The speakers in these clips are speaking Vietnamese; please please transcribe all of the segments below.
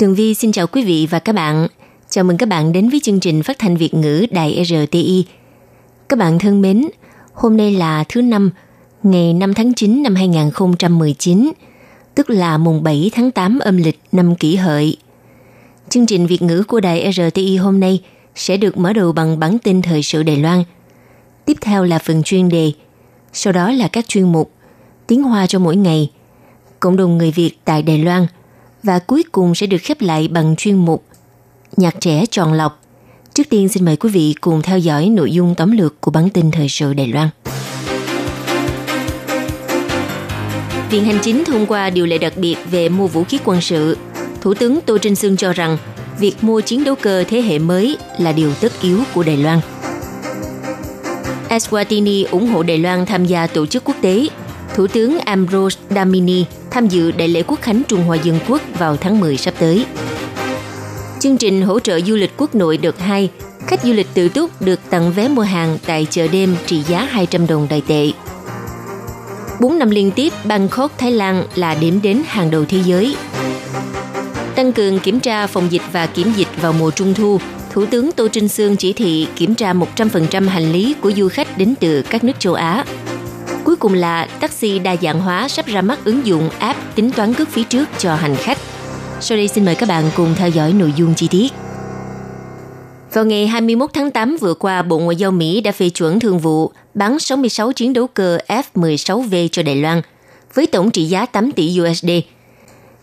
Tường Vi xin chào quý vị và các bạn. Chào mừng các bạn đến với chương trình phát thanh Việt ngữ Đài RTI. Các bạn thân mến, hôm nay là thứ năm, ngày 5 tháng 9 năm 2019, tức là mùng 7 tháng 8 âm lịch năm kỷ hợi. Chương trình Việt ngữ của Đài RTI hôm nay sẽ được mở đầu bằng bản tin thời sự Đài Loan. Tiếp theo là phần chuyên đề, sau đó là các chuyên mục Tiếng Hoa cho mỗi ngày, Cộng đồng người Việt tại Đài Loan – và cuối cùng sẽ được khép lại bằng chuyên mục Nhạc trẻ tròn lọc. Trước tiên, xin mời quý vị cùng theo dõi nội dung tóm lược của bản tin thời sự Đài Loan. Viện Hành Chính thông qua điều lệ đặc biệt về mua vũ khí quân sự. Thủ tướng Tô Trinh Sương cho rằng việc mua chiến đấu cơ thế hệ mới là điều tất yếu của Đài Loan. Eswatini ủng hộ Đài Loan tham gia tổ chức quốc tế Thủ tướng Ambrose Damini tham dự Đại lễ Quốc khánh Trung Hoa Dân Quốc vào tháng 10 sắp tới. Chương trình hỗ trợ du lịch quốc nội đợt 2, khách du lịch tự túc được tặng vé mua hàng tại chợ đêm trị giá 200 đồng đại tệ. 4 năm liên tiếp, Bangkok, Thái Lan là điểm đến hàng đầu thế giới. Tăng cường kiểm tra phòng dịch và kiểm dịch vào mùa trung thu, Thủ tướng Tô Trinh Sương chỉ thị kiểm tra 100% hành lý của du khách đến từ các nước châu Á. Cùng là taxi đa dạng hóa sắp ra mắt ứng dụng app tính toán cước phí trước cho hành khách. Sau đây xin mời các bạn cùng theo dõi nội dung chi tiết. Vào ngày 21 tháng 8 vừa qua, Bộ Ngoại giao Mỹ đã phê chuẩn thương vụ bán 66 chiến đấu cơ F-16V cho Đài Loan, với tổng trị giá 8 tỷ USD.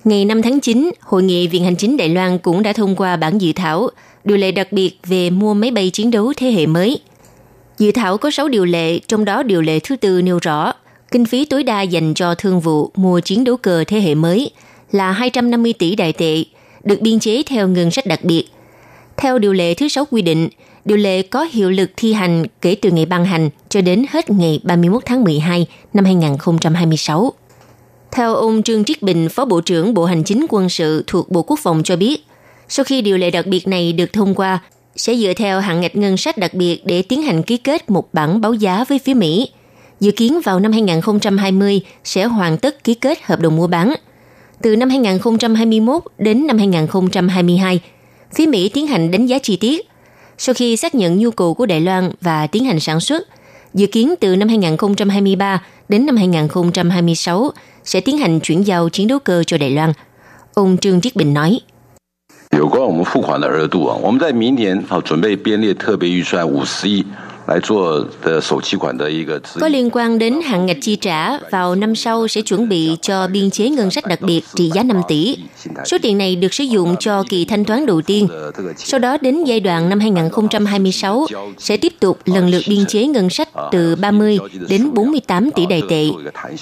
Ngày 5 tháng 9, Hội nghị Viện Hành chính Đài Loan cũng đã thông qua bản dự thảo điều lệ đặc biệt về mua máy bay chiến đấu thế hệ mới – Dự thảo có 6 điều lệ, trong đó điều lệ thứ tư nêu rõ kinh phí tối đa dành cho thương vụ mua chiến đấu cờ thế hệ mới là 250 tỷ đại tệ, được biên chế theo ngân sách đặc biệt. Theo điều lệ thứ 6 quy định, điều lệ có hiệu lực thi hành kể từ ngày ban hành cho đến hết ngày 31 tháng 12 năm 2026. Theo ông Trương Triết Bình, Phó Bộ trưởng Bộ Hành chính quân sự thuộc Bộ Quốc phòng cho biết, sau khi điều lệ đặc biệt này được thông qua, sẽ dựa theo hạn ngạch ngân sách đặc biệt để tiến hành ký kết một bản báo giá với phía Mỹ. Dự kiến vào năm 2020 sẽ hoàn tất ký kết hợp đồng mua bán. Từ năm 2021 đến năm 2022, phía Mỹ tiến hành đánh giá chi tiết. Sau khi xác nhận nhu cầu của Đài Loan và tiến hành sản xuất, dự kiến từ năm 2023 đến năm 2026 sẽ tiến hành chuyển giao chiến đấu cơ cho Đài Loan. Ông Trương Triết Bình nói. 有关我们付款的额度啊，我们在明年好准备编列特别预算五十亿。Có liên quan đến hạn ngạch chi trả, vào năm sau sẽ chuẩn bị cho biên chế ngân sách đặc biệt trị giá 5 tỷ. Số tiền này được sử dụng cho kỳ thanh toán đầu tiên. Sau đó đến giai đoạn năm 2026 sẽ tiếp tục lần lượt biên chế ngân sách từ 30 đến 48 tỷ đại tệ.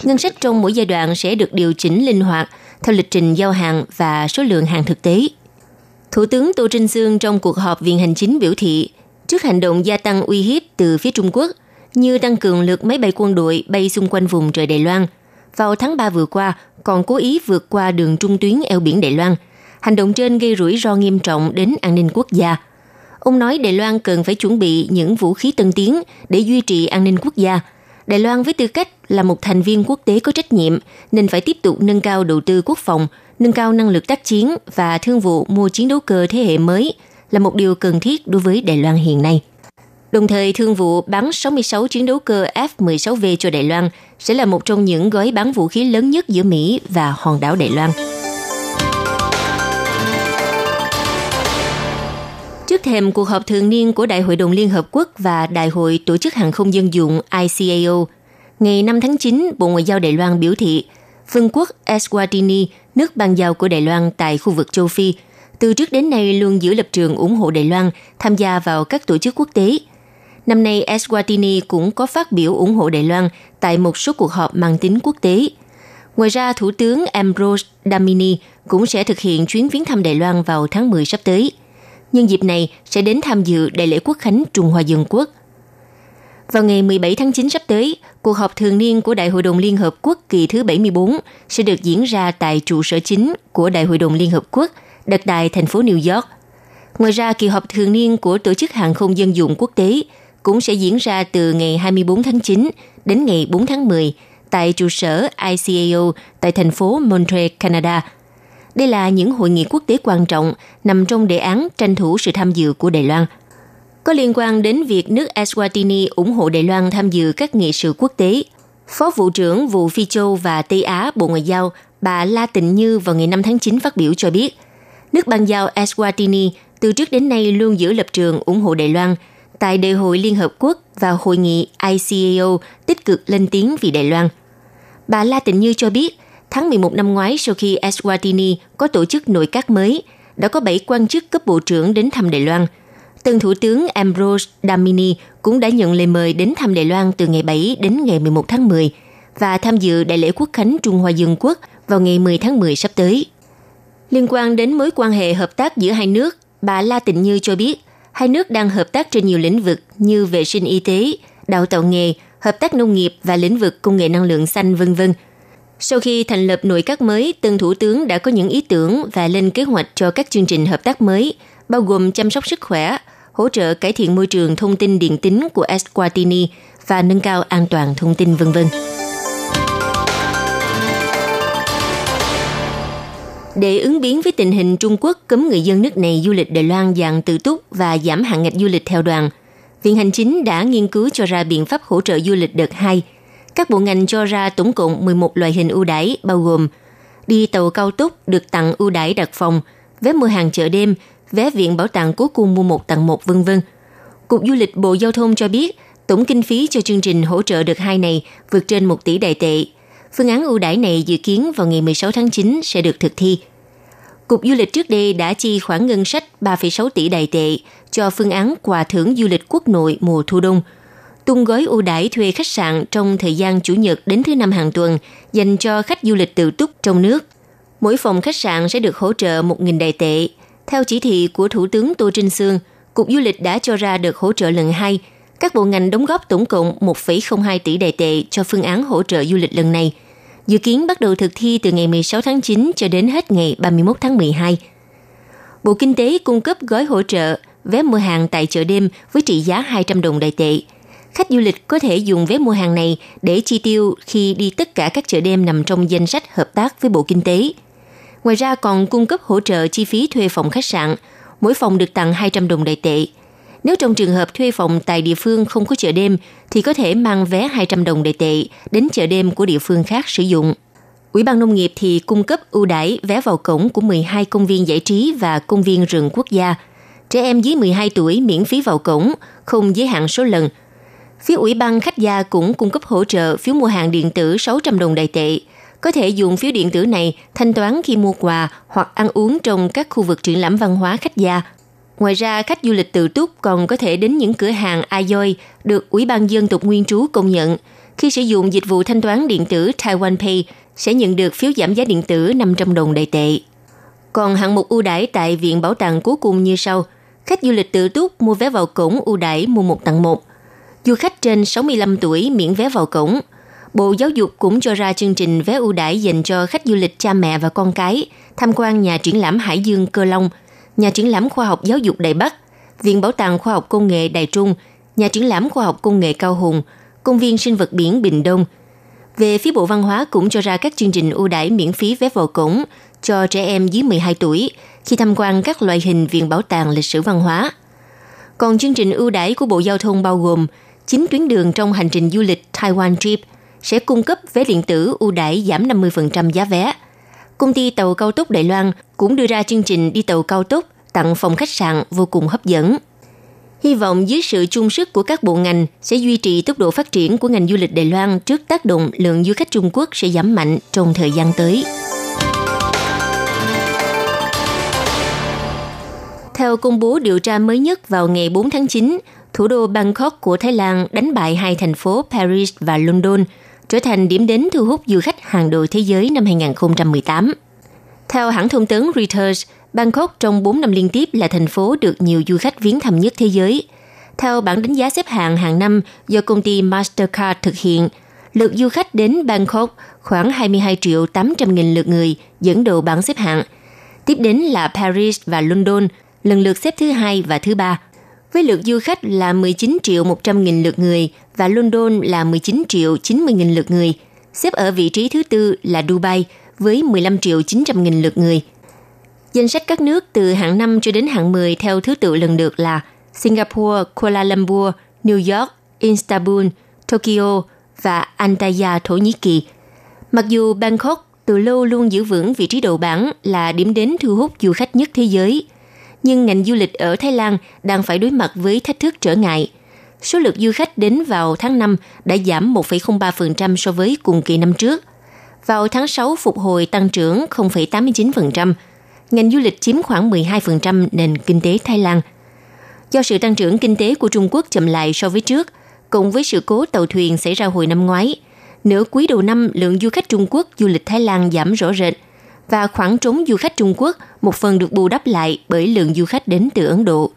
Ngân sách trong mỗi giai đoạn sẽ được điều chỉnh linh hoạt theo lịch trình giao hàng và số lượng hàng thực tế. Thủ tướng Tô Trinh Sương trong cuộc họp Viện Hành Chính biểu thị, trước hành động gia tăng uy hiếp từ phía Trung Quốc, như tăng cường lực máy bay quân đội bay xung quanh vùng trời Đài Loan, vào tháng 3 vừa qua còn cố ý vượt qua đường trung tuyến eo biển Đài Loan. Hành động trên gây rủi ro nghiêm trọng đến an ninh quốc gia. Ông nói Đài Loan cần phải chuẩn bị những vũ khí tân tiến để duy trì an ninh quốc gia. Đài Loan với tư cách là một thành viên quốc tế có trách nhiệm nên phải tiếp tục nâng cao đầu tư quốc phòng, nâng cao năng lực tác chiến và thương vụ mua chiến đấu cơ thế hệ mới là một điều cần thiết đối với Đài Loan hiện nay. Đồng thời, thương vụ bán 66 chiến đấu cơ F-16V cho Đài Loan sẽ là một trong những gói bán vũ khí lớn nhất giữa Mỹ và hòn đảo Đài Loan. Trước thềm cuộc họp thường niên của Đại hội đồng Liên Hợp Quốc và Đại hội Tổ chức Hàng không Dân dụng ICAO, ngày 5 tháng 9, Bộ Ngoại giao Đài Loan biểu thị Vương quốc Eswatini, nước ban giao của Đài Loan tại khu vực châu Phi, từ trước đến nay luôn giữ lập trường ủng hộ Đài Loan tham gia vào các tổ chức quốc tế. Năm nay, Eswatini cũng có phát biểu ủng hộ Đài Loan tại một số cuộc họp mang tính quốc tế. Ngoài ra, Thủ tướng Ambrose Damini cũng sẽ thực hiện chuyến viếng thăm Đài Loan vào tháng 10 sắp tới. Nhân dịp này sẽ đến tham dự đại lễ quốc khánh Trung Hoa Dân Quốc. Vào ngày 17 tháng 9 sắp tới, cuộc họp thường niên của Đại hội đồng Liên Hợp Quốc kỳ thứ 74 sẽ được diễn ra tại trụ sở chính của Đại hội đồng Liên Hợp Quốc đặt tại thành phố New York. Ngoài ra, kỳ họp thường niên của Tổ chức Hàng không Dân dụng Quốc tế cũng sẽ diễn ra từ ngày 24 tháng 9 đến ngày 4 tháng 10 tại trụ sở ICAO tại thành phố Montreal, Canada. Đây là những hội nghị quốc tế quan trọng nằm trong đề án tranh thủ sự tham dự của Đài Loan. Có liên quan đến việc nước Eswatini ủng hộ Đài Loan tham dự các nghị sự quốc tế, Phó Vụ trưởng Vụ Phi Châu và Tây Á Bộ Ngoại giao bà La Tịnh Như vào ngày 5 tháng 9 phát biểu cho biết, nước bang giao Eswatini từ trước đến nay luôn giữ lập trường ủng hộ Đài Loan – tại Đại hội Liên Hợp Quốc và hội nghị ICAO tích cực lên tiếng vì Đài Loan. Bà La Tịnh Như cho biết, tháng 11 năm ngoái sau khi Eswatini có tổ chức nội các mới, đã có 7 quan chức cấp bộ trưởng đến thăm Đài Loan. Tân Thủ tướng Ambrose Damini cũng đã nhận lời mời đến thăm Đài Loan từ ngày 7 đến ngày 11 tháng 10 và tham dự Đại lễ Quốc khánh Trung Hoa Dân Quốc vào ngày 10 tháng 10 sắp tới. Liên quan đến mối quan hệ hợp tác giữa hai nước, bà La Tịnh Như cho biết hai nước đang hợp tác trên nhiều lĩnh vực như vệ sinh y tế, đào tạo nghề, hợp tác nông nghiệp và lĩnh vực công nghệ năng lượng xanh vân vân. Sau khi thành lập nội các mới, tân thủ tướng đã có những ý tưởng và lên kế hoạch cho các chương trình hợp tác mới, bao gồm chăm sóc sức khỏe, hỗ trợ cải thiện môi trường thông tin điện tính của Eswatini và nâng cao an toàn thông tin vân vân. Để ứng biến với tình hình Trung Quốc cấm người dân nước này du lịch Đài Loan dạng tự túc và giảm hạn ngạch du lịch theo đoàn, Viện Hành Chính đã nghiên cứu cho ra biện pháp hỗ trợ du lịch đợt 2. Các bộ ngành cho ra tổng cộng 11 loại hình ưu đãi bao gồm đi tàu cao tốc được tặng ưu đãi đặt phòng, vé mua hàng chợ đêm, vé viện bảo tàng cố cung mua một tặng một vân vân. Cục Du lịch Bộ Giao thông cho biết, tổng kinh phí cho chương trình hỗ trợ đợt hai này vượt trên 1 tỷ đại tệ, Phương án ưu đãi này dự kiến vào ngày 16 tháng 9 sẽ được thực thi. Cục Du lịch trước đây đã chi khoản ngân sách 3,6 tỷ đại tệ cho phương án quà thưởng du lịch quốc nội mùa thu đông, tung gói ưu đãi thuê khách sạn trong thời gian chủ nhật đến thứ năm hàng tuần dành cho khách du lịch tự túc trong nước. Mỗi phòng khách sạn sẽ được hỗ trợ 1.000 đại tệ. Theo chỉ thị của Thủ tướng Tô Trinh Sương, Cục Du lịch đã cho ra được hỗ trợ lần hai. Các bộ ngành đóng góp tổng cộng 1,02 tỷ đại tệ cho phương án hỗ trợ du lịch lần này – dự kiến bắt đầu thực thi từ ngày 16 tháng 9 cho đến hết ngày 31 tháng 12. Bộ Kinh tế cung cấp gói hỗ trợ vé mua hàng tại chợ đêm với trị giá 200 đồng đại tệ. Khách du lịch có thể dùng vé mua hàng này để chi tiêu khi đi tất cả các chợ đêm nằm trong danh sách hợp tác với Bộ Kinh tế. Ngoài ra còn cung cấp hỗ trợ chi phí thuê phòng khách sạn, mỗi phòng được tặng 200 đồng đại tệ. Nếu trong trường hợp thuê phòng tại địa phương không có chợ đêm thì có thể mang vé 200 đồng đại tệ đến chợ đêm của địa phương khác sử dụng. Ủy ban nông nghiệp thì cung cấp ưu đãi vé vào cổng của 12 công viên giải trí và công viên rừng quốc gia. Trẻ em dưới 12 tuổi miễn phí vào cổng, không giới hạn số lần. Phía Ủy ban khách gia cũng cung cấp hỗ trợ phiếu mua hàng điện tử 600 đồng đại tệ. Có thể dùng phiếu điện tử này thanh toán khi mua quà hoặc ăn uống trong các khu vực triển lãm văn hóa khách gia Ngoài ra, khách du lịch tự túc còn có thể đến những cửa hàng Aoi được Ủy ban dân tộc nguyên trú công nhận. Khi sử dụng dịch vụ thanh toán điện tử Taiwan Pay, sẽ nhận được phiếu giảm giá điện tử 500 đồng đại tệ. Còn hạng mục ưu đãi tại Viện Bảo tàng cuối cùng như sau. Khách du lịch tự túc mua vé vào cổng ưu đãi mua một tặng một. Du khách trên 65 tuổi miễn vé vào cổng. Bộ Giáo dục cũng cho ra chương trình vé ưu đãi dành cho khách du lịch cha mẹ và con cái tham quan nhà triển lãm Hải Dương Cơ Long – nhà triển lãm khoa học giáo dục Đài Bắc, Viện Bảo tàng Khoa học Công nghệ Đài Trung, nhà triển lãm khoa học công nghệ Cao Hùng, công viên sinh vật biển Bình Đông. Về phía Bộ Văn hóa cũng cho ra các chương trình ưu đãi miễn phí vé vào cổng cho trẻ em dưới 12 tuổi khi tham quan các loại hình viện bảo tàng lịch sử văn hóa. Còn chương trình ưu đãi của Bộ Giao thông bao gồm 9 tuyến đường trong hành trình du lịch Taiwan Trip sẽ cung cấp vé điện tử ưu đãi giảm 50% giá vé – công ty tàu cao tốc Đài Loan cũng đưa ra chương trình đi tàu cao tốc tặng phòng khách sạn vô cùng hấp dẫn. Hy vọng dưới sự chung sức của các bộ ngành sẽ duy trì tốc độ phát triển của ngành du lịch Đài Loan trước tác động lượng du khách Trung Quốc sẽ giảm mạnh trong thời gian tới. Theo công bố điều tra mới nhất vào ngày 4 tháng 9, thủ đô Bangkok của Thái Lan đánh bại hai thành phố Paris và London trở thành điểm đến thu hút du khách hàng đầu thế giới năm 2018. Theo hãng thông tấn Reuters, Bangkok trong 4 năm liên tiếp là thành phố được nhiều du khách viếng thăm nhất thế giới. Theo bảng đánh giá xếp hạng hàng năm do công ty Mastercard thực hiện, lượt du khách đến Bangkok khoảng 22 triệu 800 nghìn lượt người dẫn đầu bảng xếp hạng. Tiếp đến là Paris và London, lần lượt xếp thứ hai và thứ ba. Với lượt du khách là 19 triệu 100 nghìn lượt người và London là 19 triệu 90 nghìn lượt người. Xếp ở vị trí thứ tư là Dubai với 15 triệu 900 nghìn lượt người. Danh sách các nước từ hạng 5 cho đến hạng 10 theo thứ tự lần lượt là Singapore, Kuala Lumpur, New York, Istanbul, Tokyo và Antalya, Thổ Nhĩ Kỳ. Mặc dù Bangkok từ lâu luôn giữ vững vị trí đầu bảng là điểm đến thu hút du khách nhất thế giới, nhưng ngành du lịch ở Thái Lan đang phải đối mặt với thách thức trở ngại. Số lượng du khách đến vào tháng 5 đã giảm 1,03% so với cùng kỳ năm trước. Vào tháng 6 phục hồi tăng trưởng 0,89%, ngành du lịch chiếm khoảng 12% nền kinh tế Thái Lan. Do sự tăng trưởng kinh tế của Trung Quốc chậm lại so với trước, cùng với sự cố tàu thuyền xảy ra hồi năm ngoái, nửa quý đầu năm lượng du khách Trung Quốc du lịch Thái Lan giảm rõ rệt và khoảng trống du khách Trung Quốc một phần được bù đắp lại bởi lượng du khách đến từ Ấn Độ.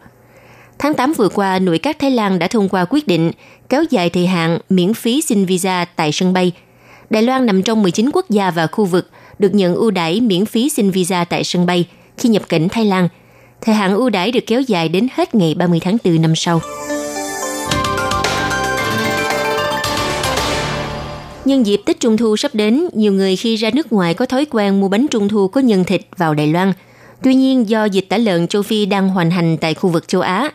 Tháng 8 vừa qua, nội các Thái Lan đã thông qua quyết định kéo dài thời hạn miễn phí xin visa tại sân bay. Đài Loan nằm trong 19 quốc gia và khu vực được nhận ưu đãi miễn phí xin visa tại sân bay khi nhập cảnh Thái Lan. Thời hạn ưu đãi được kéo dài đến hết ngày 30 tháng 4 năm sau. Nhân dịp Tết Trung Thu sắp đến, nhiều người khi ra nước ngoài có thói quen mua bánh Trung Thu có nhân thịt vào Đài Loan. Tuy nhiên, do dịch tả lợn châu Phi đang hoành hành tại khu vực châu Á,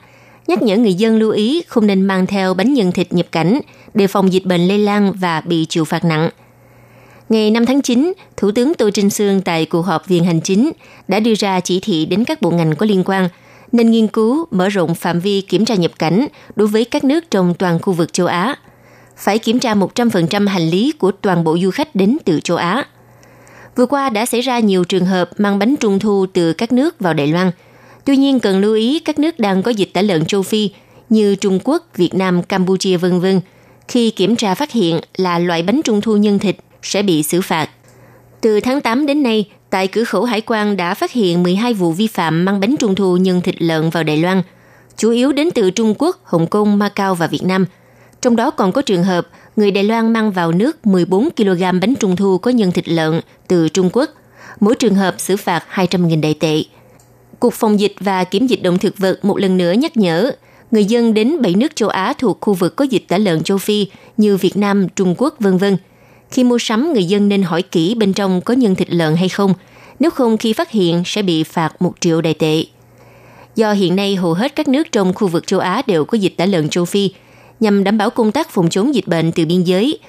nhắc nhở người dân lưu ý không nên mang theo bánh nhân thịt nhập cảnh, để phòng dịch bệnh lây lan và bị chịu phạt nặng. Ngày 5 tháng 9, Thủ tướng Tô Trinh Sương tại cuộc họp Viện Hành Chính đã đưa ra chỉ thị đến các bộ ngành có liên quan nên nghiên cứu mở rộng phạm vi kiểm tra nhập cảnh đối với các nước trong toàn khu vực châu Á – phải kiểm tra 100% hành lý của toàn bộ du khách đến từ châu Á. Vừa qua đã xảy ra nhiều trường hợp mang bánh trung thu từ các nước vào Đài Loan. Tuy nhiên cần lưu ý các nước đang có dịch tả lợn châu Phi như Trung Quốc, Việt Nam, Campuchia vân vân. Khi kiểm tra phát hiện là loại bánh trung thu nhân thịt sẽ bị xử phạt. Từ tháng 8 đến nay, tại cửa khẩu hải quan đã phát hiện 12 vụ vi phạm mang bánh trung thu nhân thịt lợn vào Đài Loan, chủ yếu đến từ Trung Quốc, Hồng Kông, Macau và Việt Nam – trong đó còn có trường hợp người Đài Loan mang vào nước 14 kg bánh trung thu có nhân thịt lợn từ Trung Quốc. Mỗi trường hợp xử phạt 200.000 đại tệ. Cục Phòng dịch và Kiểm dịch động thực vật một lần nữa nhắc nhở người dân đến 7 nước châu Á thuộc khu vực có dịch tả lợn châu Phi như Việt Nam, Trung Quốc, vân vân. Khi mua sắm, người dân nên hỏi kỹ bên trong có nhân thịt lợn hay không. Nếu không, khi phát hiện sẽ bị phạt 1 triệu đại tệ. Do hiện nay hầu hết các nước trong khu vực châu Á đều có dịch tả lợn châu Phi, nhằm đảm bảo công tác phòng chống dịch bệnh từ biên giới.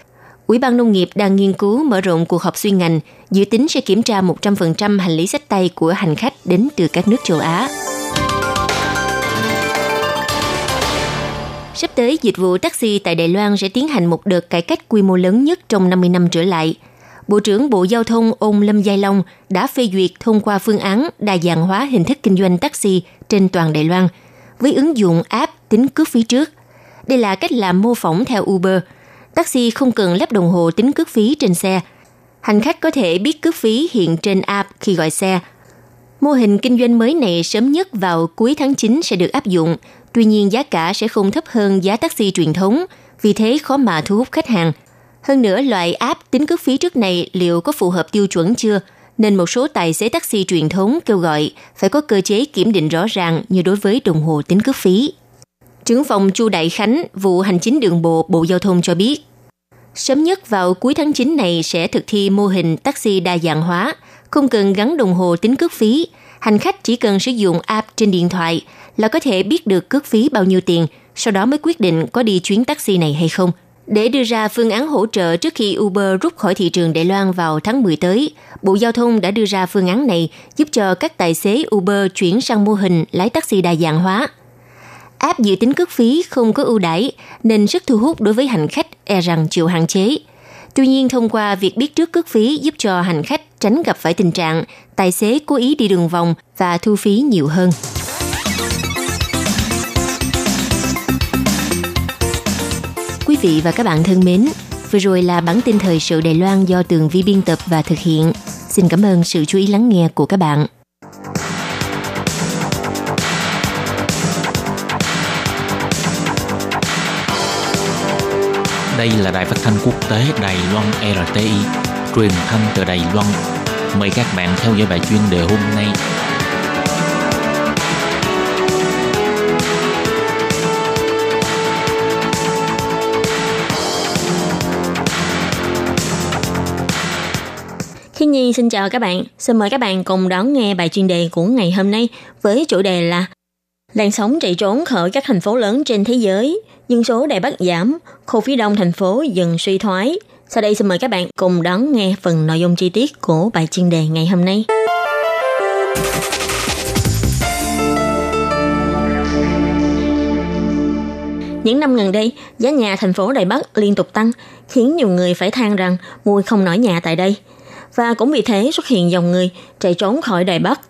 Ủy ban Nông nghiệp đang nghiên cứu mở rộng cuộc họp xuyên ngành, dự tính sẽ kiểm tra 100% hành lý sách tay của hành khách đến từ các nước châu Á. Sắp tới, dịch vụ taxi tại Đài Loan sẽ tiến hành một đợt cải cách quy mô lớn nhất trong 50 năm trở lại. Bộ trưởng Bộ Giao thông ông Lâm Giai Long đã phê duyệt thông qua phương án đa dạng hóa hình thức kinh doanh taxi trên toàn Đài Loan với ứng dụng app tính cước phí trước – đây là cách làm mô phỏng theo Uber. Taxi không cần lắp đồng hồ tính cước phí trên xe. Hành khách có thể biết cước phí hiện trên app khi gọi xe. Mô hình kinh doanh mới này sớm nhất vào cuối tháng 9 sẽ được áp dụng, tuy nhiên giá cả sẽ không thấp hơn giá taxi truyền thống, vì thế khó mà thu hút khách hàng. Hơn nữa, loại app tính cước phí trước này liệu có phù hợp tiêu chuẩn chưa, nên một số tài xế taxi truyền thống kêu gọi phải có cơ chế kiểm định rõ ràng như đối với đồng hồ tính cước phí. Trưởng phòng Chu Đại Khánh, vụ hành chính đường bộ Bộ Giao thông cho biết, sớm nhất vào cuối tháng 9 này sẽ thực thi mô hình taxi đa dạng hóa, không cần gắn đồng hồ tính cước phí. Hành khách chỉ cần sử dụng app trên điện thoại là có thể biết được cước phí bao nhiêu tiền, sau đó mới quyết định có đi chuyến taxi này hay không. Để đưa ra phương án hỗ trợ trước khi Uber rút khỏi thị trường Đài Loan vào tháng 10 tới, Bộ Giao thông đã đưa ra phương án này giúp cho các tài xế Uber chuyển sang mô hình lái taxi đa dạng hóa – app dự tính cước phí không có ưu đãi nên sức thu hút đối với hành khách e rằng chịu hạn chế. Tuy nhiên, thông qua việc biết trước cước phí giúp cho hành khách tránh gặp phải tình trạng tài xế cố ý đi đường vòng và thu phí nhiều hơn. Quý vị và các bạn thân mến, vừa rồi là bản tin thời sự Đài Loan do Tường Vi biên tập và thực hiện. Xin cảm ơn sự chú ý lắng nghe của các bạn. Đây là đài phát thanh quốc tế Đài Loan RTI, truyền thanh từ Đài Loan. Mời các bạn theo dõi bài chuyên đề hôm nay. Khi Nhi xin chào các bạn. Xin mời các bạn cùng đón nghe bài chuyên đề của ngày hôm nay với chủ đề là Làn sóng chạy trốn khỏi các thành phố lớn trên thế giới, dân số Đài Bắc giảm, khu phía đông thành phố dần suy thoái. Sau đây xin mời các bạn cùng đón nghe phần nội dung chi tiết của bài chuyên đề ngày hôm nay. Những năm gần đây, giá nhà thành phố Đài Bắc liên tục tăng, khiến nhiều người phải than rằng mua không nổi nhà tại đây. Và cũng vì thế xuất hiện dòng người chạy trốn khỏi Đài Bắc.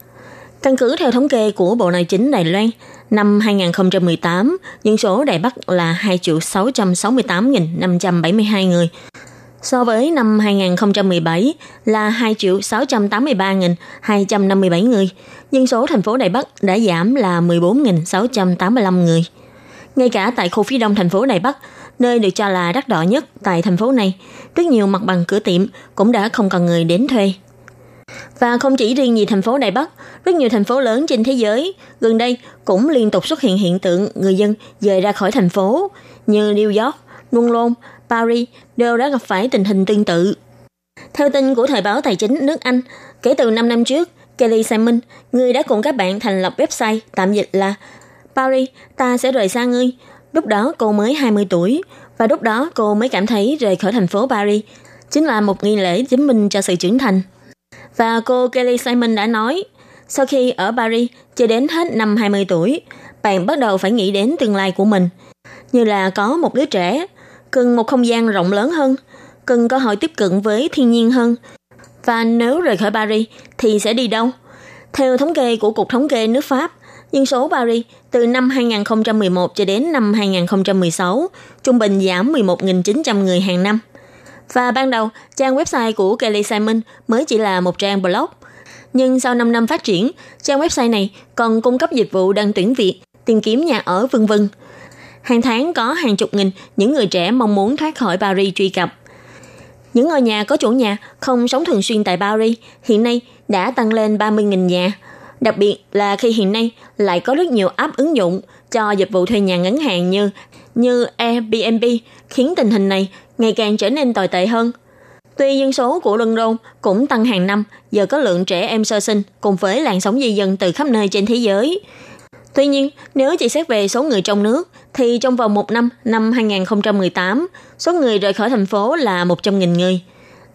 Căn cứ theo thống kê của Bộ Nội chính Đài Loan, năm 2018, dân số Đài Bắc là 2 triệu 668.572 người. So với năm 2017 là 2 triệu 683.257 người, dân số thành phố Đài Bắc đã giảm là 14.685 người. Ngay cả tại khu phía đông thành phố Đài Bắc, nơi được cho là đắt đỏ nhất tại thành phố này, rất nhiều mặt bằng cửa tiệm cũng đã không còn người đến thuê. Và không chỉ riêng gì thành phố Đài Bắc, rất nhiều thành phố lớn trên thế giới gần đây cũng liên tục xuất hiện hiện tượng người dân dời ra khỏi thành phố như New York, London, Paris đều đã gặp phải tình hình tương tự. Theo tin của Thời báo Tài chính nước Anh, kể từ 5 năm trước, Kelly Simon, người đã cùng các bạn thành lập website tạm dịch là Paris, ta sẽ rời xa ngươi. Lúc đó cô mới 20 tuổi và lúc đó cô mới cảm thấy rời khỏi thành phố Paris chính là một nghi lễ chứng minh cho sự trưởng thành. Và cô Kelly Simon đã nói, sau khi ở Paris cho đến hết năm 20 tuổi, bạn bắt đầu phải nghĩ đến tương lai của mình. Như là có một đứa trẻ, cần một không gian rộng lớn hơn, cần cơ hội tiếp cận với thiên nhiên hơn. Và nếu rời khỏi Paris thì sẽ đi đâu? Theo thống kê của Cục Thống kê nước Pháp, dân số Paris từ năm 2011 cho đến năm 2016 trung bình giảm 11.900 người hàng năm. Và ban đầu, trang website của Kelly Simon mới chỉ là một trang blog. Nhưng sau 5 năm phát triển, trang website này còn cung cấp dịch vụ đăng tuyển việc, tìm kiếm nhà ở vân vân. Hàng tháng có hàng chục nghìn những người trẻ mong muốn thoát khỏi Paris truy cập. Những ngôi nhà có chủ nhà không sống thường xuyên tại Paris hiện nay đã tăng lên 30.000 nhà. Đặc biệt là khi hiện nay lại có rất nhiều app ứng dụng cho dịch vụ thuê nhà ngắn hạn như như Airbnb khiến tình hình này ngày càng trở nên tồi tệ hơn. Tuy dân số của London cũng tăng hàng năm, giờ có lượng trẻ em sơ sinh cùng với làn sóng di dân từ khắp nơi trên thế giới. Tuy nhiên, nếu chỉ xét về số người trong nước, thì trong vòng một năm, năm 2018, số người rời khỏi thành phố là 100.000 người.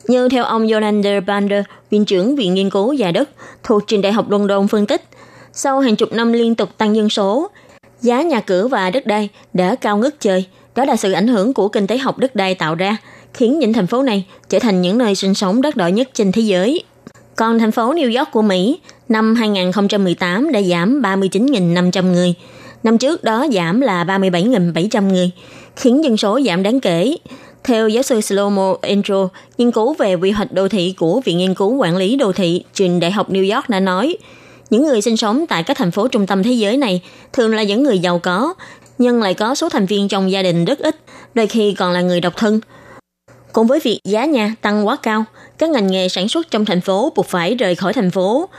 Như theo ông Yolander Bander, viện trưởng Viện Nghiên cứu già đất thuộc Trường Đại học London phân tích, sau hàng chục năm liên tục tăng dân số, giá nhà cửa và đất đai đã cao ngất trời. Đó là sự ảnh hưởng của kinh tế học đất đai tạo ra, khiến những thành phố này trở thành những nơi sinh sống đắt đỏ nhất trên thế giới. Còn thành phố New York của Mỹ, năm 2018 đã giảm 39.500 người. Năm trước đó giảm là 37.700 người, khiến dân số giảm đáng kể. Theo giáo sư Slomo Andrew, nghiên cứu về quy hoạch đô thị của Viện Nghiên cứu Quản lý Đô thị trường Đại học New York đã nói, những người sinh sống tại các thành phố trung tâm thế giới này thường là những người giàu có, nhưng lại có số thành viên trong gia đình rất ít, đôi khi còn là người độc thân. Cùng với việc giá nhà tăng quá cao, các ngành nghề sản xuất trong thành phố buộc phải rời khỏi thành phố.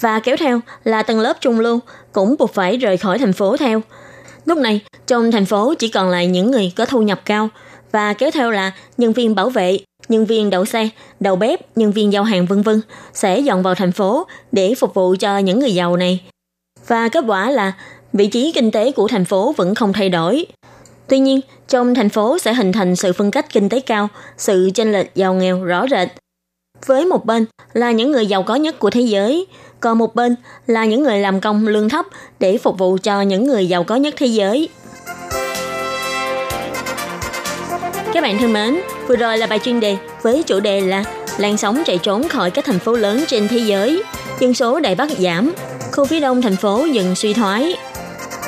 Và kéo theo là tầng lớp trung lưu cũng buộc phải rời khỏi thành phố theo. Lúc này, trong thành phố chỉ còn lại những người có thu nhập cao, và kéo theo là nhân viên bảo vệ, nhân viên đậu xe, đầu bếp, nhân viên giao hàng vân vân sẽ dọn vào thành phố để phục vụ cho những người giàu này. Và kết quả là vị trí kinh tế của thành phố vẫn không thay đổi. Tuy nhiên, trong thành phố sẽ hình thành sự phân cách kinh tế cao, sự chênh lệch giàu nghèo rõ rệt. Với một bên là những người giàu có nhất của thế giới, còn một bên là những người làm công lương thấp để phục vụ cho những người giàu có nhất thế giới. Các bạn thân mến, vừa rồi là bài chuyên đề với chủ đề là làn sóng chạy trốn khỏi các thành phố lớn trên thế giới, dân số Đài Bắc giảm, khu phía đông thành phố dần suy thoái.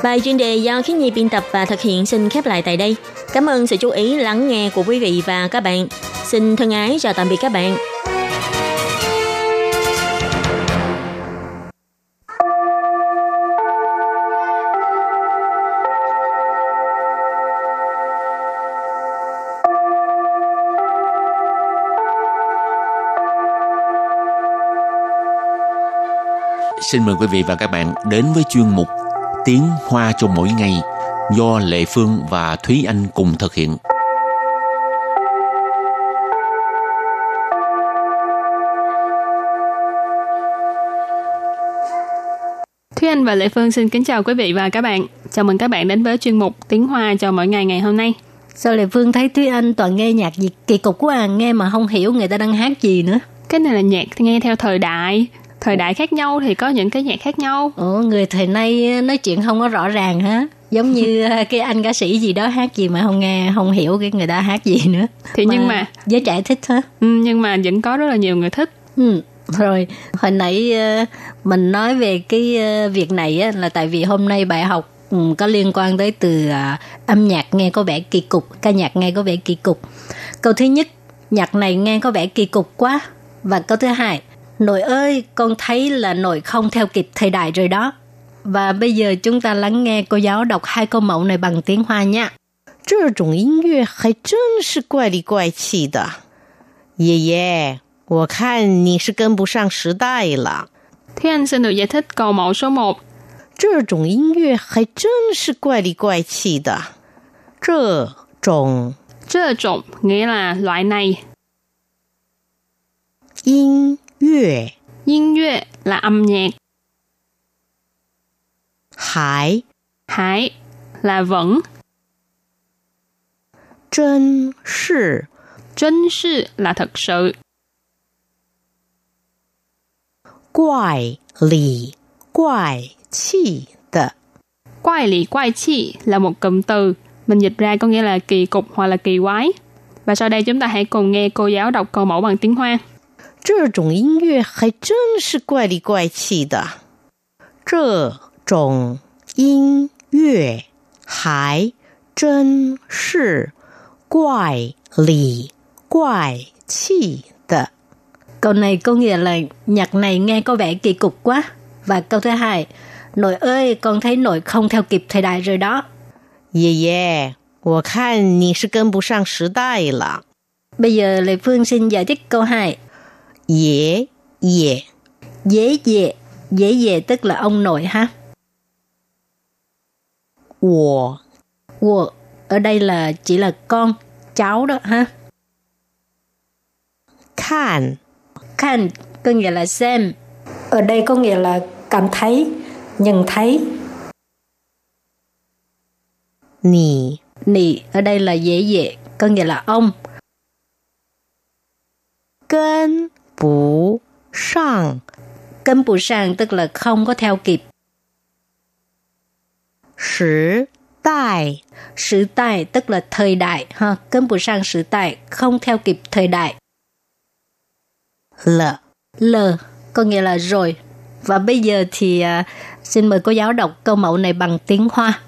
Bài chuyên đề do Khiết Nhi biên tập và thực hiện xin khép lại tại đây. Cảm ơn sự chú ý, lắng nghe của quý vị và các bạn. Xin thân ái chào tạm biệt các bạn. xin mời quý vị và các bạn đến với chuyên mục Tiếng Hoa cho mỗi ngày do Lệ Phương và Thúy Anh cùng thực hiện. Thúy Anh và Lệ Phương xin kính chào quý vị và các bạn. Chào mừng các bạn đến với chuyên mục Tiếng Hoa cho mỗi ngày ngày hôm nay. Sao Lệ Phương thấy Thúy Anh toàn nghe nhạc gì kỳ cục quá à, nghe mà không hiểu người ta đang hát gì nữa. Cái này là nhạc nghe theo thời đại, thời đại khác nhau thì có những cái nhạc khác nhau. Ủa người thời nay nói chuyện không có rõ ràng hả? Giống như cái anh ca sĩ gì đó hát gì mà không nghe không hiểu cái người ta hát gì nữa. Thì mà nhưng mà giới trẻ thích hả? Ừ, nhưng mà vẫn có rất là nhiều người thích. Ừ rồi hồi nãy ờ, mình nói về cái ờ, việc này là tại vì hôm nay bài học ừ, có liên quan tới từ âm nhạc nghe có vẻ kỳ cục ca nhạc nghe có vẻ kỳ cục. Câu thứ nhất nhạc này nghe có vẻ kỳ cục quá. Và câu thứ hai Nội ơi, con thấy là nội không theo kịp thời đại rồi đó. Và bây giờ chúng ta lắng nghe cô giáo đọc hai câu mẫu này bằng tiếng Hoa nha. 这种音乐还真是怪里怪气的。爷爷，我看你是跟不上时代了。Thế anh xin được giải thích câu mẫu số 1. 这种音乐还真是怪里怪气的。这种这种 nghĩa là loại này. 音 乐 Yên 乐 là âm nhạc. Hải Hải là vẫn. Chân sự Chân sự là thật sự. Quái lý quái chi de Quái lý quái chi là một cụm từ. Mình dịch ra có nghĩa là kỳ cục hoặc là kỳ quái. Và sau đây chúng ta hãy cùng nghe cô giáo đọc câu mẫu bằng tiếng Hoa. 这种音乐还真是怪里怪气的。这种音乐还真是怪里怪气的。Câu này có nghĩa là nhạc này nghe có vẻ kỳ cục quá. Và câu thứ hai, nội ơi, con thấy nội không theo kịp thời đại rồi đó. 爷爷，我看你是跟不上时代了。Bây giờ Lê Phương xin giải thích câu 2. dễ dễ dễ dễ dễ dễ tức là ông nội ha. Wo wo ở đây là chỉ là con cháu đó ha. Khan. Khan có nghĩa là xem. Ở đây có nghĩa là cảm thấy nhận thấy. Nì. Nì ở đây là dễ dễ có nghĩa là ông. Cân 不上 Cân bù sang tức là không có theo kịp. 时代 Sử tài tức là thời đại ha. Cân bù sang sử tài không theo kịp thời đại. 了。 L có nghĩa là rồi. Và bây giờ thì à, xin mời cô giáo đọc câu mẫu này bằng tiếng Hoa.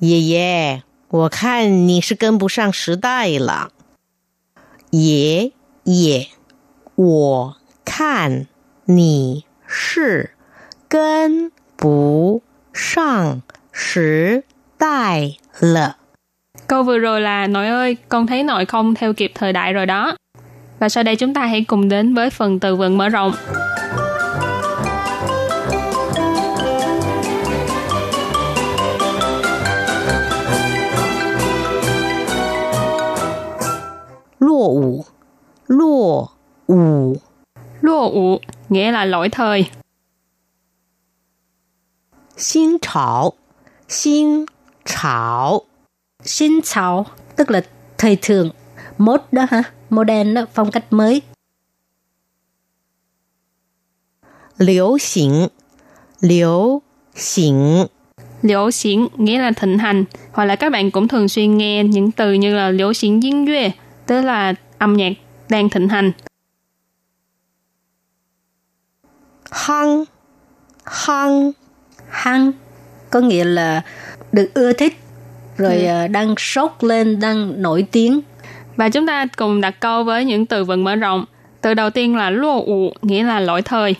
爷爷，我看你是跟不上时代了。爷爷， 我看你是跟不上时代了。 Câu vừa rồi là nội ơi, con thấy nội không theo kịp thời đại rồi đó. Và sau đây chúng ta hãy cùng đến với phần từ vựng mở rộng. Lô ủ, lô ủ, Lua ủ nghĩa là lỗi thời. xin trào, xin trào, Xin chào tức là thời thượng. Mốt đó ha. Modern đó, phong cách mới. liễu xỉn, liễu xỉn, Liễu xiển nghĩa là thịnh hành, hoặc là các bạn cũng thường xuyên nghe những từ như là liễu yên duy, tức là âm nhạc đang thịnh hành. hăng, hăng, Hăng có nghĩa là được ưa thích. rồi ừ. đang sốt lên, đang nổi tiếng. Và chúng ta cùng đặt câu với những từ vựng mở rộng. Từ đầu tiên là lô ủ, nghĩa là lỗi thời.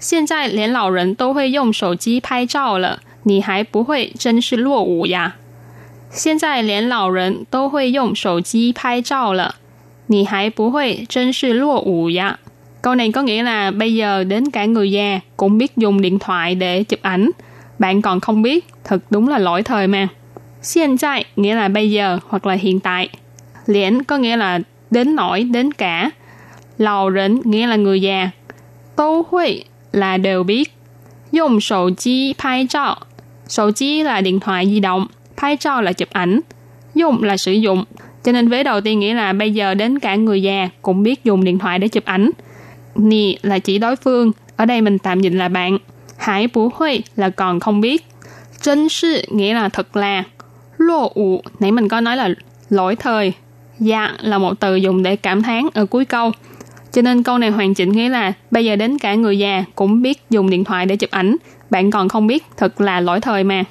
现在连老人都会用手机拍照了，你还不会，真是落伍呀！现在连老人都会用手机拍照了，你还不会，真是落伍呀 ！Câu này có nghĩa là bây giờ đến cả người già cũng biết dùng điện thoại để chụp ảnh. Bạn còn không biết, thật đúng là lỗi thời mà. Hiện tại nghĩa là bây giờ hoặc là hiện tại. Liễn có nghĩa là đến nỗi, đến cả. Lào rỉnh nghĩa là người già. Tô huy là đều biết. Dùng sổ chi phai trọ. Sổ chi là điện thoại di động. phai trọ là chụp ảnh. Dùng là sử dụng. Cho nên vế đầu tiên nghĩa là bây giờ đến cả người già cũng biết dùng điện thoại để chụp ảnh Nì là chỉ đối phương. Ở đây mình tạm dịch là bạn. Hải bú huy là còn không biết. Chân sự nghĩa là thật là. Lô ủ, nãy mình có nói là lỗi thời. Dạ là một từ dùng để cảm thán ở cuối câu. Cho nên câu này hoàn chỉnh nghĩa là bây giờ đến cả người già cũng biết dùng điện thoại để chụp ảnh. Bạn còn không biết, thật là lỗi thời mà.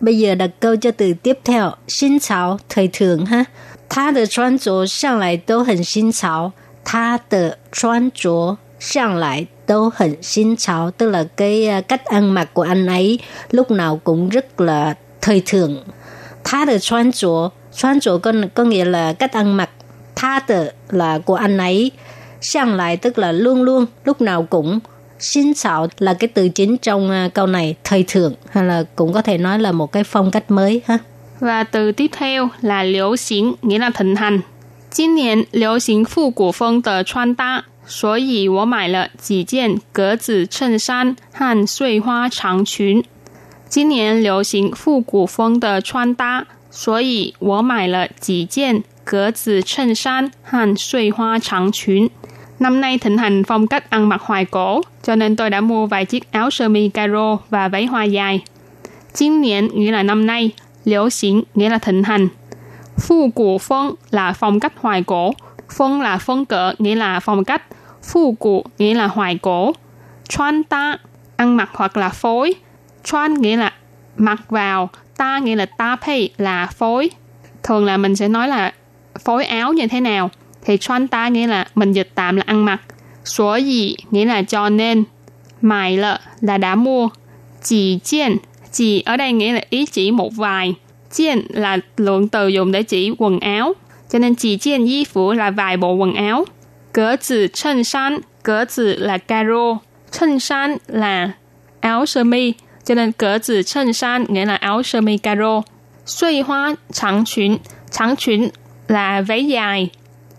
Bây giờ đặt câu cho từ tiếp theo, xin chào, thời thượng ha. 他的穿着向来都很新潮。他的穿着 向来都很新潮, tức là cái cách ăn mặc của anh ấy lúc nào cũng rất là thời thượng. Tha de 穿着 Xoan chỗ có, có nghĩa là cách ăn mặc. Tha tự là của anh ấy. Sang lại tức là luôn luôn, lúc nào cũng. Xin xạo là cái từ chính trong uh, câu này, thời thượng, hay là cũng có thể nói là một cái phong cách mới ha. Và từ tiếp theo là liễu xính, nghĩa là thịnh hành. 今年流行复古风的穿搭， 所以我买了几件格子衬衫和碎花长裙。今年流行复古风的穿搭，所以我买了几件格子衬衫和碎花长裙. Năm nay thịnh hành phong cách ăn mặc hoài cổ, cho nên tôi đã mua vài chiếc áo sơ mi caro và váy hoa dài. Chính niên nghĩa là năm nay, liễu xỉn nghĩa là thịnh hành. Phu cụ phong là phong cách hoài cổ, phong là phong cỡ nghĩa là phong cách, phu cụ nghĩa là hoài cổ. Chuan ta, ăn mặc hoặc là phối. Chuan nghĩa là mặc vào, ta nghĩa là ta pay là phối. Thường là mình sẽ nói là phối áo như thế nào. Thì chuan ta nghĩa là mình dịch tạm là ăn mặc. Số gì nghĩa là cho nên. Mài lợ là đã mua. Chỉ chiên. Chỉ ở đây nghĩa là ý chỉ một vài. Chiên là lượng từ dùng để chỉ quần áo. Cho nên chỉ chiên y phủ là vài bộ quần áo. Cỡ tử chân san. Cỡ tử là caro. Chân san là áo sơ mi cho nên cỡ tử chân san nghĩa là áo sơ mi caro. Xuôi hoa trắng chuyến, trắng chuyến là váy dài.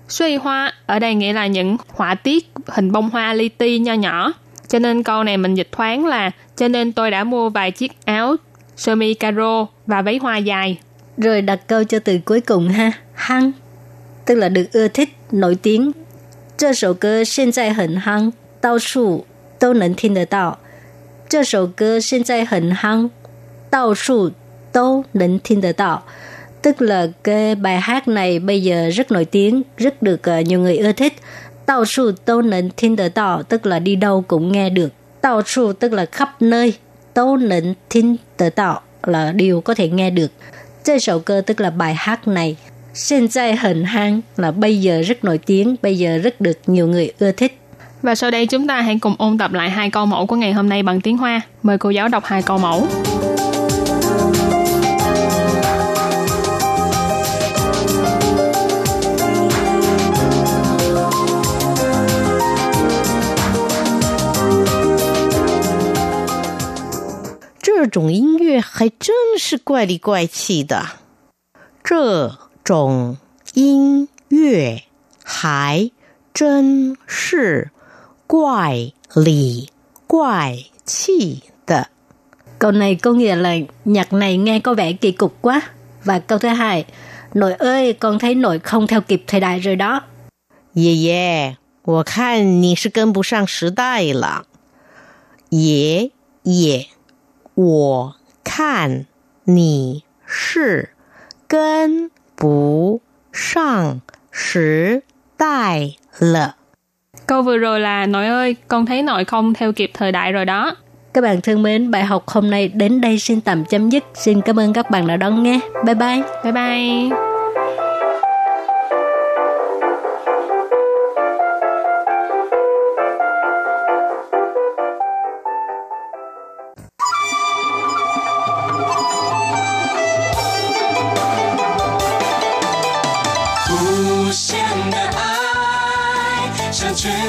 Xuôi hoa ở đây nghĩa là những họa tiết hình bông hoa li ti nho nhỏ. Cho nên câu này mình dịch thoáng là cho nên tôi đã mua vài chiếc áo sơ mi caro và váy hoa dài. Rồi đặt câu cho từ cuối cùng ha, hăng, tức là được ưa thích, nổi tiếng. 这首歌现在很夯，到处都能听得到。这首歌现在很夯，到处都能听得到. Tức là cái bài hát này bây giờ rất nổi tiếng, rất được uh, nhiều người ưa thích. Tao su tâu nịnh thiên đờ tạo, tức là đi đâu cũng nghe được. Tao su tức là khắp nơi. Tâu nịnh thiên đờ tạo là điều có thể nghe được. Chơi sầu cơ tức là bài hát này. Hiện tại hình hang là bây giờ rất nổi tiếng, bây giờ rất được nhiều người ưa thích. Và sau đây chúng ta hãy cùng ôn tập lại hai câu mẫu của ngày hôm nay bằng tiếng Hoa. Mời cô giáo đọc hai câu mẫu. 这种音乐还真是怪里怪气的。这 种音乐还真是怪里怪气的. Câu này có nghĩa là nhạc này nghe có vẻ kỳ cục quá. Và câu thứ hai, nội ơi, con thấy nội không theo kịp thời đại rồi đó. 爷爷，我看你是跟不上时代了。爷爷，我看你是跟 不上时代了. Câu vừa rồi là nội ơi, con thấy nội không theo kịp thời đại rồi đó. Các bạn thân mến, bài học hôm nay đến đây xin tạm chấm dứt. Xin cảm ơn các bạn đã đón nghe. Bye bye. Bye bye.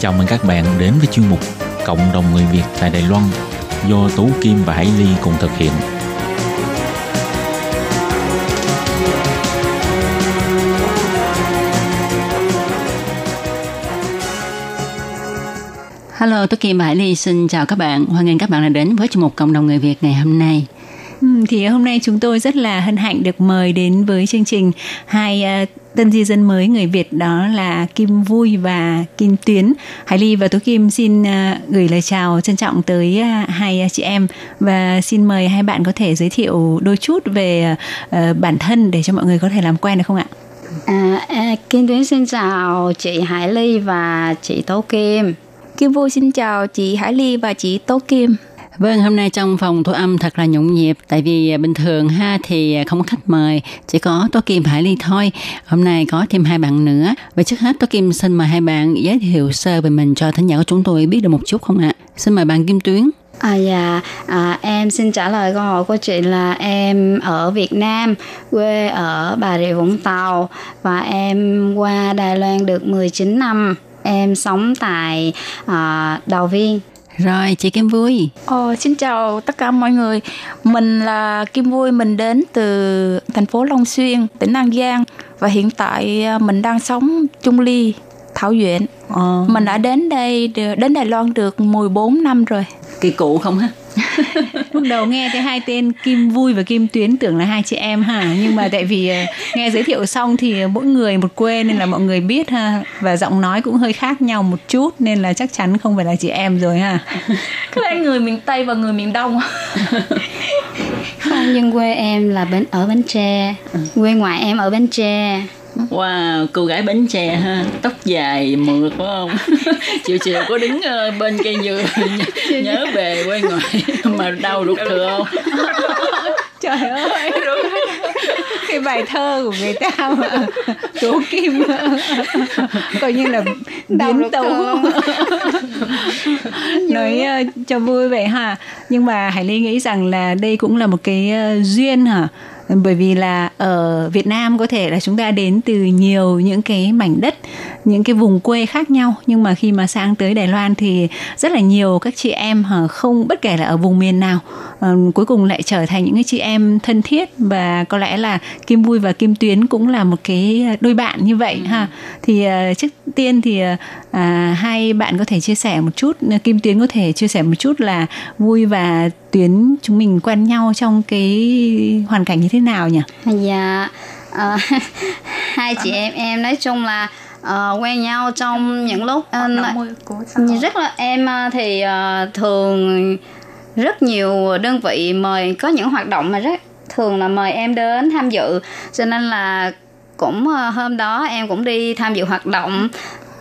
Chào mừng các bạn đến với chuyên mục Cộng đồng người Việt tại Đài Loan do Tú Kim và Hải Ly cùng thực hiện. Hello, tôi Kim và Hải Ly xin chào các bạn. Hoan nghênh các bạn đã đến với chương mục Cộng đồng người Việt ngày hôm nay. Ừ, thì hôm nay chúng tôi rất là hân hạnh được mời đến với chương trình hai uh, tân di dân mới người Việt đó là Kim Vui và Kim Tuyến. Hải Ly và Tú Kim xin uh, gửi lời chào trân trọng tới uh, hai chị em và xin mời hai bạn có thể giới thiệu đôi chút về uh, bản thân để cho mọi người có thể làm quen được không ạ? À, à, Kim Tuyến xin chào chị Hải Ly và chị Tố Kim. Kim Vui xin chào chị Hải Ly và chị Tố Kim. Vâng, hôm nay trong phòng thu âm thật là nhộn nhịp tại vì à, bình thường ha thì à, không có khách mời, chỉ có Tố Kim Hải Ly thôi. Hôm nay có thêm hai bạn nữa. Vậy trước hết Tố Kim xin mời hai bạn giới thiệu sơ về mình cho thính giả của chúng tôi biết được một chút không ạ? Xin mời bạn Kim Tuyến. À dạ, à, em xin trả lời câu hỏi của chị là em ở Việt Nam, quê ở Bà Rịa Vũng Tàu và em qua Đài Loan được 19 năm. Em sống tại à, Đào Viên. Rồi, chị Kim Vui. Ờ, xin chào tất cả mọi người. Mình là Kim Vui, mình đến từ thành phố Long Xuyên, tỉnh An Giang và hiện tại mình đang sống Trung Ly, Thảo Duyện. Ờ. Mình đã đến đây đến Đài Loan được 14 năm rồi. Kỳ cụ không ha? Lúc đầu nghe thấy hai tên Kim Vui và Kim Tuyến tưởng là hai chị em ha. Nhưng mà tại vì nghe giới thiệu xong thì mỗi người một quê nên là mọi người biết ha. Và giọng nói cũng hơi khác nhau một chút nên là chắc chắn không phải là chị em rồi ha. Có lẽ người miền Tây và người miền Đông. Không nhưng quê em là bên ở Bến Tre. Quê ngoại em ở Bến Tre Wow, cô gái bánh chè ha, tóc dài mượt phải không? chiều chiều có đứng uh, bên cây dừa nhớ về quê ngoại mà đau ruột thừa không? Trời ơi, cái bài thơ của người ta mà. Tố Kim. Coi như là biến tấu. nói uh, cho vui vậy ha. Nhưng mà Hải Ly nghĩ rằng là đây cũng là một cái uh, duyên hả bởi vì là ở Việt Nam có thể là chúng ta đến từ nhiều những cái mảnh đất, những cái vùng quê khác nhau. Nhưng mà khi mà sang tới Đài Loan thì rất là nhiều các chị em ờ, không, bất kể là ở vùng miền nào cuối cùng lại trở thành những cái chị em thân thiết và có lẽ là Kim Vui và Kim Tuyến cũng là một cái đôi bạn như vậy ha. Thì trước tiên thì à, hai bạn có thể chia sẻ một chút Kim Tuyến có thể chia sẻ một chút là Vui và Tuyến chúng mình quen nhau trong cái hoàn cảnh như thế nào nhỉ? Dạ uh, hai chị em em nói chung là uh, quen nhau trong những lúc uh, rất là em uh, thì uh, thường rất nhiều đơn vị mời có những hoạt động mà rất thường là mời em đến tham dự. Cho nên là cũng uh, hôm đó em cũng đi tham dự hoạt động.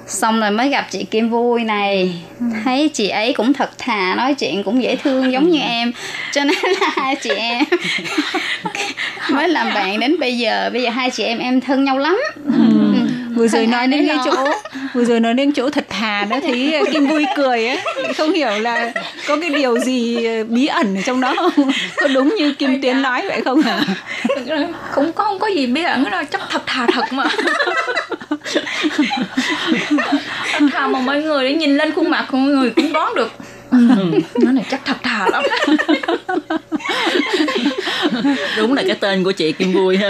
Xong rồi mới gặp chị Kim Vui này. Thấy chị ấy cũng thật thà nói chuyện cũng dễ thương giống như em. Cho nên là hai chị em mới làm bạn đến bây giờ. Bây giờ hai chị em em thân nhau lắm. Ừ. vừa rồi nói đến cái chỗ vừa rồi nói đến chỗ thật thà đó thấy Kim Vui cười á không hiểu là có cái điều gì bí ẩn ở trong đó không? Có đúng như Kim Tuyến nói vậy không hả cũng có không có gì bí ẩn đâu chắc thật thà thật mà. Thật thà mà mọi người để nhìn lên khuôn mặt của mọi người cũng đoán được ừ, nó này chắc thật thà lắm. Đúng là cái tên của chị Kim vui ha.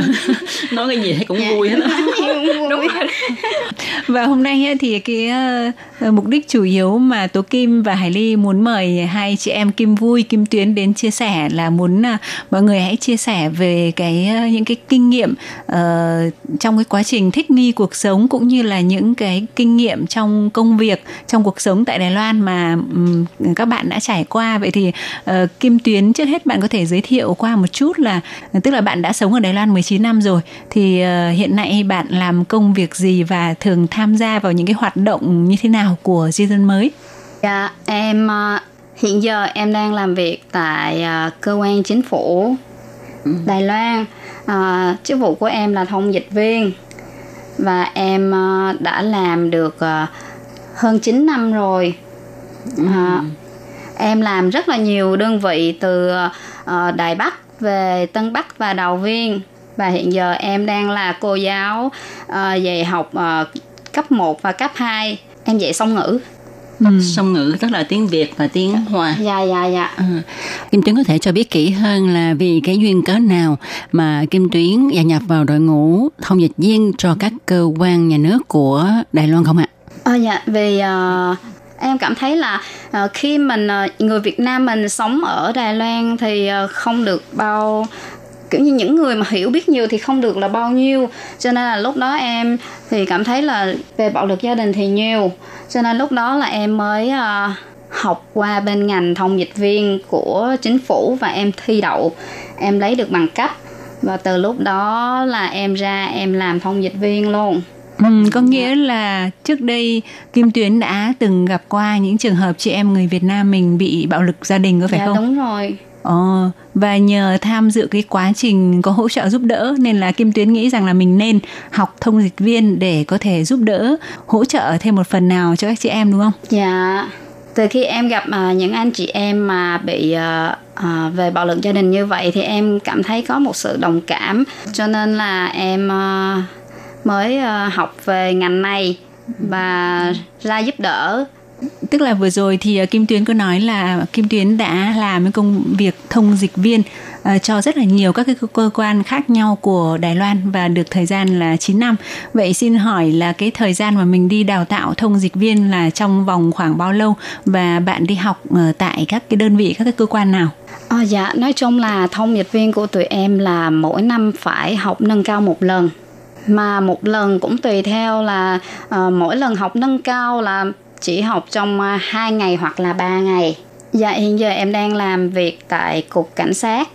Nói cái gì thấy cũng dạ. vui hết đúng rồi. Và hôm nay thì cái uh, mục đích chủ yếu mà Tố Kim và Hải Ly muốn mời hai chị em Kim Vui, Kim Tuyến đến chia sẻ là muốn uh, mọi người hãy chia sẻ về cái uh, những cái kinh nghiệm uh, trong cái quá trình thích nghi cuộc sống cũng như là những cái kinh nghiệm trong công việc trong cuộc sống tại Đài Loan mà um, các bạn đã trải qua vậy thì uh, Kim Tuyến trước hết bạn có thể giới thiệu qua một chút là tức là bạn đã sống ở Đài Loan 19 năm rồi thì uh, hiện nay bạn làm công việc gì và thường tham gia vào những cái hoạt động như thế nào của di dân mới? Dạ, em uh, hiện giờ em đang làm việc tại uh, cơ quan chính phủ ừ. Đài Loan. Uh, chức vụ của em là thông dịch viên và em uh, đã làm được uh, hơn 9 năm rồi. Uh, em làm rất là nhiều đơn vị từ uh, Đài Bắc về Tân Bắc và Đào Viên và hiện giờ em đang là cô giáo uh, dạy học uh, cấp 1 và cấp 2 em dạy song ngữ Ừ. song ngữ tức là tiếng Việt và tiếng Hoa. Dạ dạ dạ. À. Kim Tuyến có thể cho biết kỹ hơn là vì cái duyên cớ nào mà Kim Tuyến gia nhập vào đội ngũ thông dịch viên cho các cơ quan nhà nước của Đài Loan không ạ? À, dạ vì uh, em cảm thấy là uh, khi mình uh, người Việt Nam mình sống ở Đài Loan thì uh, không được bao kiểu như những người mà hiểu biết nhiều thì không được là bao nhiêu. Cho nên là lúc đó em thì cảm thấy là về bạo lực gia đình thì nhiều. Cho nên lúc đó là em mới uh, học qua bên ngành thông dịch viên của chính phủ và em thi đậu. Em lấy được bằng cấp và từ lúc đó là em ra em làm thông dịch viên luôn. Ừ, có nghĩa là trước đây Kim Tuyến đã từng gặp qua những trường hợp chị em người Việt Nam mình bị bạo lực gia đình có phải dạ, không? đúng rồi. Ờ, và nhờ tham dự cái quá trình có hỗ trợ giúp đỡ nên là Kim Tuyến nghĩ rằng là mình nên học thông dịch viên để có thể giúp đỡ hỗ trợ thêm một phần nào cho các chị em đúng không? Dạ. Từ khi em gặp uh, những anh chị em mà bị uh, uh, về bạo lực gia đình như vậy thì em cảm thấy có một sự đồng cảm cho nên là em uh, mới uh, học về ngành này và ra giúp đỡ tức là vừa rồi thì Kim Tuyến có nói là Kim Tuyến đã làm cái công việc thông dịch viên uh, cho rất là nhiều các cái cơ quan khác nhau của Đài Loan và được thời gian là 9 năm. Vậy xin hỏi là cái thời gian mà mình đi đào tạo thông dịch viên là trong vòng khoảng bao lâu và bạn đi học uh, tại các cái đơn vị các cái cơ quan nào? À, dạ, nói chung là thông dịch viên của tụi em là mỗi năm phải học nâng cao một lần mà một lần cũng tùy theo là uh, mỗi lần học nâng cao là chỉ học trong uh, 2 ngày hoặc là 3 ngày. Dạ hiện giờ em đang làm việc tại cục cảnh sát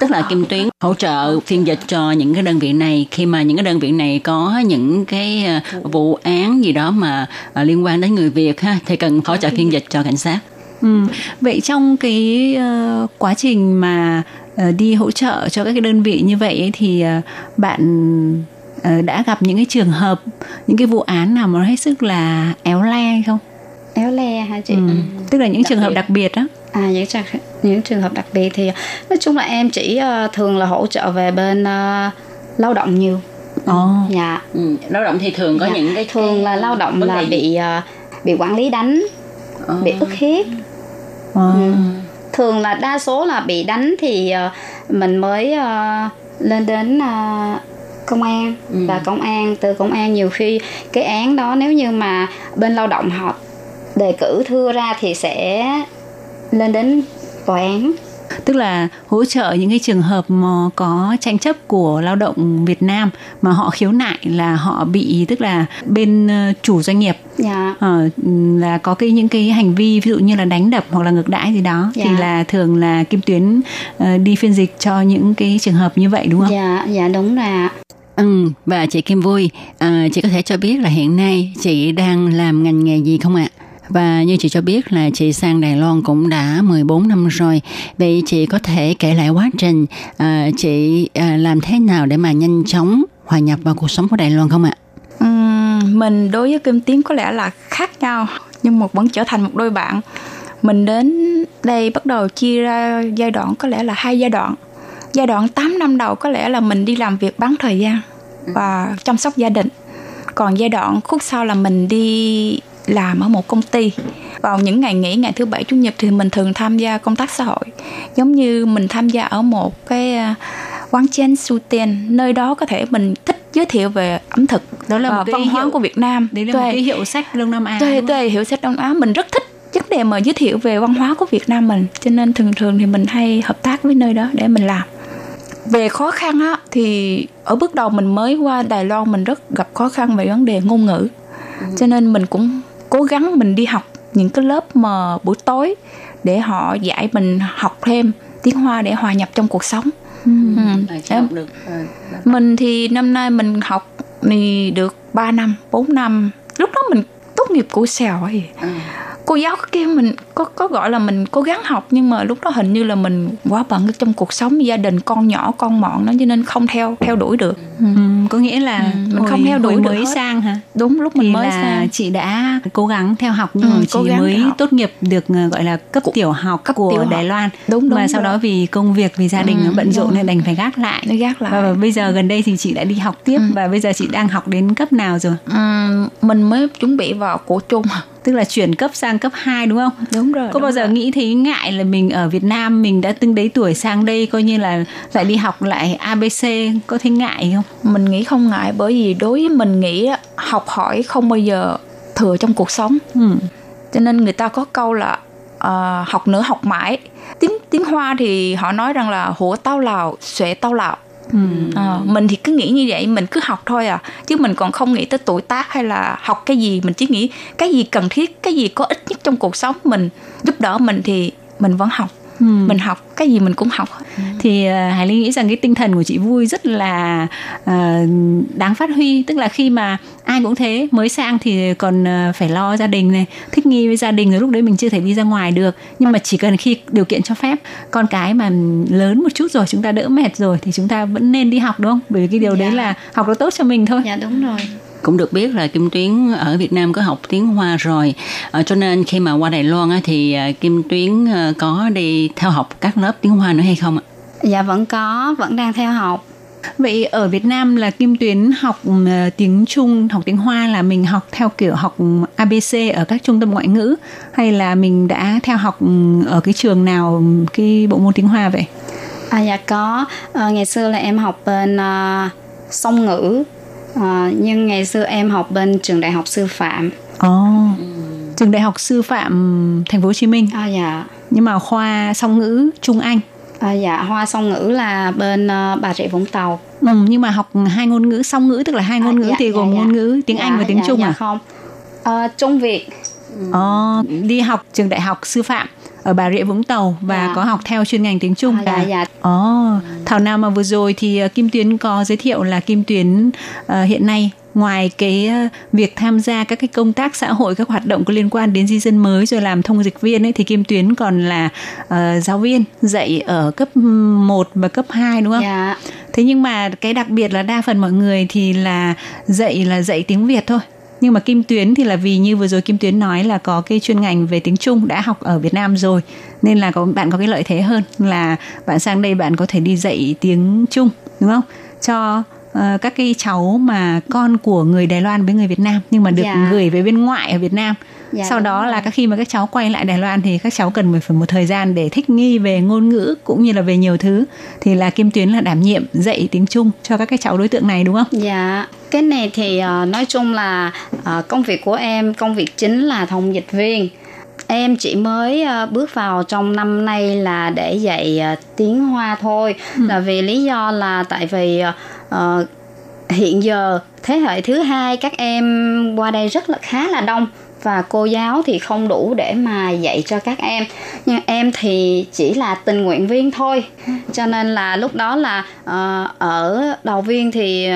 tức là kim tuyến hỗ trợ phiên dịch cho những cái đơn vị này khi mà những cái đơn vị này có những cái ờ, vụ án gì đó mà liên quan đến người việt ha thì cần hỗ trợ phiên dịch cho cảnh sát Ừ. Vậy trong cái uh, quá trình mà uh, đi hỗ trợ cho các cái đơn vị như vậy ấy, thì uh, bạn đã gặp những cái trường hợp những cái vụ án nào mà hết sức là éo le hay không? Éo le hả chị? Ừ. Tức là những đặc trường biệt. hợp đặc biệt đó. À những trường những trường hợp đặc biệt thì nói chung là em chỉ uh, thường là hỗ trợ về bên uh, lao động nhiều. Ồ. Oh. Dạ. Ừ. Lao động thì thường có dạ. những cái thường là lao động là bị uh, bị quản lý đánh, oh. bị ức hiếp à. ừ. thường là đa số là bị đánh thì uh, mình mới uh, lên đến uh, công an ừ. và công an từ công an nhiều khi cái án đó nếu như mà bên lao động họ đề cử thưa ra thì sẽ lên đến tòa án tức là hỗ trợ những cái trường hợp mà có tranh chấp của lao động Việt Nam mà họ khiếu nại là họ bị tức là bên ờ, chủ doanh nghiệp dạ. uh, là có cái những cái hành vi ví dụ như là đánh đập hoặc là ngược đãi gì đó dạ. thì là thường là Kim Tuyến uh, đi phiên dịch cho những cái trường hợp như vậy đúng không? Dạ, dạ đúng là Ừ, và chị Kim Vui, à, chị có thể cho biết là hiện nay chị đang làm ngành nghề gì không ạ? À? Và như chị cho biết là chị sang Đài Loan cũng đã 14 năm rồi. Vậy chị có thể kể lại quá trình à, chị à, làm thế nào để mà nhanh chóng hòa nhập vào cuộc sống của Đài Loan không ạ? Ừ, mình đối với Kim Tiến có lẽ là khác nhau nhưng mà vẫn trở thành một đôi bạn. Mình đến đây bắt đầu chia ra giai đoạn có lẽ là hai giai đoạn. Giai đoạn 8 năm đầu có lẽ là mình đi làm việc bán thời gian và chăm sóc gia đình. Còn giai đoạn khúc sau là mình đi làm ở một công ty. Vào những ngày nghỉ ngày thứ bảy chủ nhật thì mình thường tham gia công tác xã hội. Giống như mình tham gia ở một cái à, quán chen su ten nơi đó có thể mình thích giới thiệu về ẩm thực đó là một cái văn hóa hiệu, của Việt Nam. Đấy là một cái hiệu sách Đông Nam Á Tuệ, tuệ hiệu sách Đông Á. Mình rất thích vấn đề mà giới thiệu về văn hóa của Việt Nam mình. Cho nên thường thường thì mình hay hợp tác với nơi đó để mình làm về khó khăn á thì ở bước đầu mình mới qua Đài Loan mình rất gặp khó khăn về vấn đề ngôn ngữ. Ừ. cho nên mình cũng cố gắng mình đi học những cái lớp mà buổi tối để họ dạy mình học thêm tiếng Hoa để hòa nhập trong cuộc sống. Ừ. Ừ. Em, được. À, mình thì năm nay mình học thì được 3 năm 4 năm. Lúc đó mình tốt nghiệp của sèo ấy. À cô giáo kia mình có có gọi là mình cố gắng học nhưng mà lúc đó hình như là mình quá bận trong cuộc sống gia đình con nhỏ con mọn nó cho nên không theo theo đuổi được. Ừ. Ừ, có nghĩa là ừ, mình hồi, không theo đuổi được mới hết. sang hả? Đúng lúc mình Thì mới là sang. chị đã cố gắng theo học nhưng ừ, mà chị mới học. tốt nghiệp được ờ, gọi là cấp tiểu học cấp của tiểu Đài Loan. Đúng đúng và sau đó vì công việc vì gia đình ừ, bận rộn nên đành phải gác lại. Nó gác lại. Và, và bây giờ gần đây thì chị đã đi học tiếp ừ. và bây giờ chị đang học đến cấp nào rồi? Ừ, mình mới chuẩn bị vào cổ trung tức là chuyển cấp sang cấp 2 đúng không? Đúng rồi. Có bao giờ rồi. nghĩ thấy ngại là mình ở Việt Nam mình đã từng đấy tuổi sang đây coi như là lại đi học lại ABC có thấy ngại không? Mình nghĩ không ngại bởi vì đối với mình nghĩ học hỏi không bao giờ thừa trong cuộc sống. Ừ. Cho nên người ta có câu là uh, học nữa học mãi. Tiếng tiếng Hoa thì họ nói rằng là hổ tao lào, xuệ tao lào Ừ. À, mình thì cứ nghĩ như vậy mình cứ học thôi à. Chứ mình còn không nghĩ tới tuổi tác hay là học cái gì. Mình chỉ nghĩ cái gì cần thiết cái gì có ích nhất trong cuộc sống mình. Giúp đỡ mình thì mình vẫn học ừ. mình học cái gì mình cũng học ừ. thì uh, hải ly nghĩ rằng cái tinh thần của chị vui rất là uh, đáng phát huy tức là khi mà ai cũng thế mới sang thì còn uh, phải lo gia đình này thích nghi với gia đình rồi lúc đấy mình chưa thể đi ra ngoài được nhưng mà chỉ cần khi điều kiện cho phép con cái mà lớn một chút rồi chúng ta đỡ mệt rồi thì chúng ta vẫn nên đi học đúng không bởi vì cái điều dạ. đấy là học nó tốt cho mình thôi dạ đúng rồi cũng được biết là Kim Tuyến ở Việt Nam có học tiếng Hoa rồi à, cho nên khi mà qua Đài Loan á, thì à, Kim Tuyến à, có đi theo học các lớp tiếng Hoa nữa hay không ạ? Dạ vẫn có, vẫn đang theo học. Vậy ở Việt Nam là Kim Tuyến học tiếng Trung, học tiếng Hoa là mình học theo kiểu học ABC ở các trung tâm ngoại ngữ hay là mình đã theo học ở cái trường nào cái bộ môn tiếng Hoa vậy? À dạ có, à, ngày xưa là em học bên uh, song ngữ À, nhưng ngày xưa em học bên trường đại học sư phạm. Ồ. Oh. Ừ. Trường đại học sư phạm thành phố Hồ Chí Minh. À dạ. Nhưng mà khoa song ngữ Trung Anh. À dạ, khoa song ngữ là bên uh, Bà Rịa Vũng Tàu. Ừ, nhưng mà học hai ngôn ngữ song ngữ tức là hai ngôn à, ngữ dạ, thì gồm dạ, ngôn ngữ tiếng dạ, Anh và tiếng dạ, Trung dạ, à? không. À, Trung Việt. Ồ, oh, đi học trường đại học sư phạm ở Bà Rịa Vũng Tàu và dạ. có học theo chuyên ngành tiếng Trung. À, dạ, dạ. Ồ, oh, Thảo nào mà vừa rồi thì uh, Kim Tuyến có giới thiệu là Kim Tuyến uh, hiện nay ngoài cái uh, việc tham gia các cái công tác xã hội các hoạt động có liên quan đến di dân mới rồi làm thông dịch viên ấy thì Kim Tuyến còn là uh, giáo viên dạy ở cấp 1 và cấp 2 đúng không? Dạ. Thế nhưng mà cái đặc biệt là đa phần mọi người thì là dạy là dạy tiếng Việt thôi nhưng mà Kim Tuyến thì là vì như vừa rồi Kim Tuyến nói là có cái chuyên ngành về tiếng Trung đã học ở Việt Nam rồi nên là có bạn có cái lợi thế hơn là bạn sang đây bạn có thể đi dạy tiếng Trung đúng không? Cho uh, các cái cháu mà con của người Đài Loan với người Việt Nam nhưng mà được dạ. gửi về bên ngoại ở Việt Nam. Dạ, sau đó là các khi mà các cháu quay lại Đài Loan thì các cháu cần phải một thời gian để thích nghi về ngôn ngữ cũng như là về nhiều thứ. Thì là Kim Tuyến là đảm nhiệm dạy tiếng Trung cho các cái cháu đối tượng này đúng không? Dạ cái này thì uh, nói chung là uh, công việc của em công việc chính là thông dịch viên. Em chỉ mới uh, bước vào trong năm nay là để dạy tiếng hoa thôi. Ừ. là vì lý do là tại vì uh, hiện giờ thế hệ thứ hai các em qua đây rất là khá là đông và cô giáo thì không đủ để mà dạy cho các em. Nhưng em thì chỉ là tình nguyện viên thôi. Cho nên là lúc đó là uh, ở đầu viên thì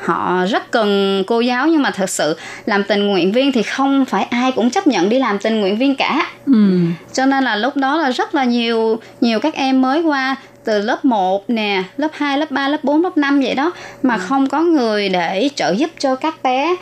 họ rất cần cô giáo nhưng mà thật sự làm tình nguyện viên thì không phải ai cũng chấp nhận đi làm tình nguyện viên cả ừ. cho nên là lúc đó là rất là nhiều nhiều các em mới qua từ lớp 1 nè, lớp 2, lớp 3, lớp 4, lớp 5 vậy đó mà ừ. không có người để trợ giúp cho các bé.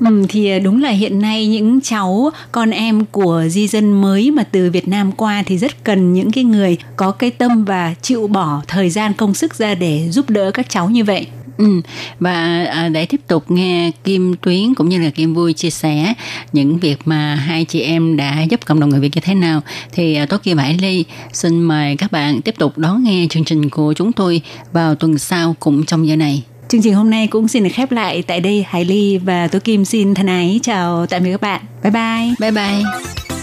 Ừ, thì đúng là hiện nay những cháu con em của di dân mới mà từ Việt Nam qua thì rất cần những cái người có cái tâm và chịu bỏ thời gian công sức ra để giúp đỡ các cháu như vậy Ừ. Và à, để tiếp tục nghe Kim Tuyến cũng như là Kim Vui chia sẻ những việc mà hai chị em đã giúp cộng đồng người Việt như thế nào thì à, Tố Kim Hải Ly xin mời các bạn tiếp tục đón nghe chương trình của chúng tôi vào tuần sau cũng trong giờ này. Chương trình hôm nay cũng xin được khép lại tại đây. Hải Ly và Tố Kim xin thân ái chào tạm biệt các bạn. Bye bye. Bye bye.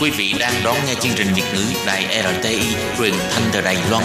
Quý vị đang đón nghe chương trình Việt ngữ Đài RTI truyền thanh từ Đài Loan.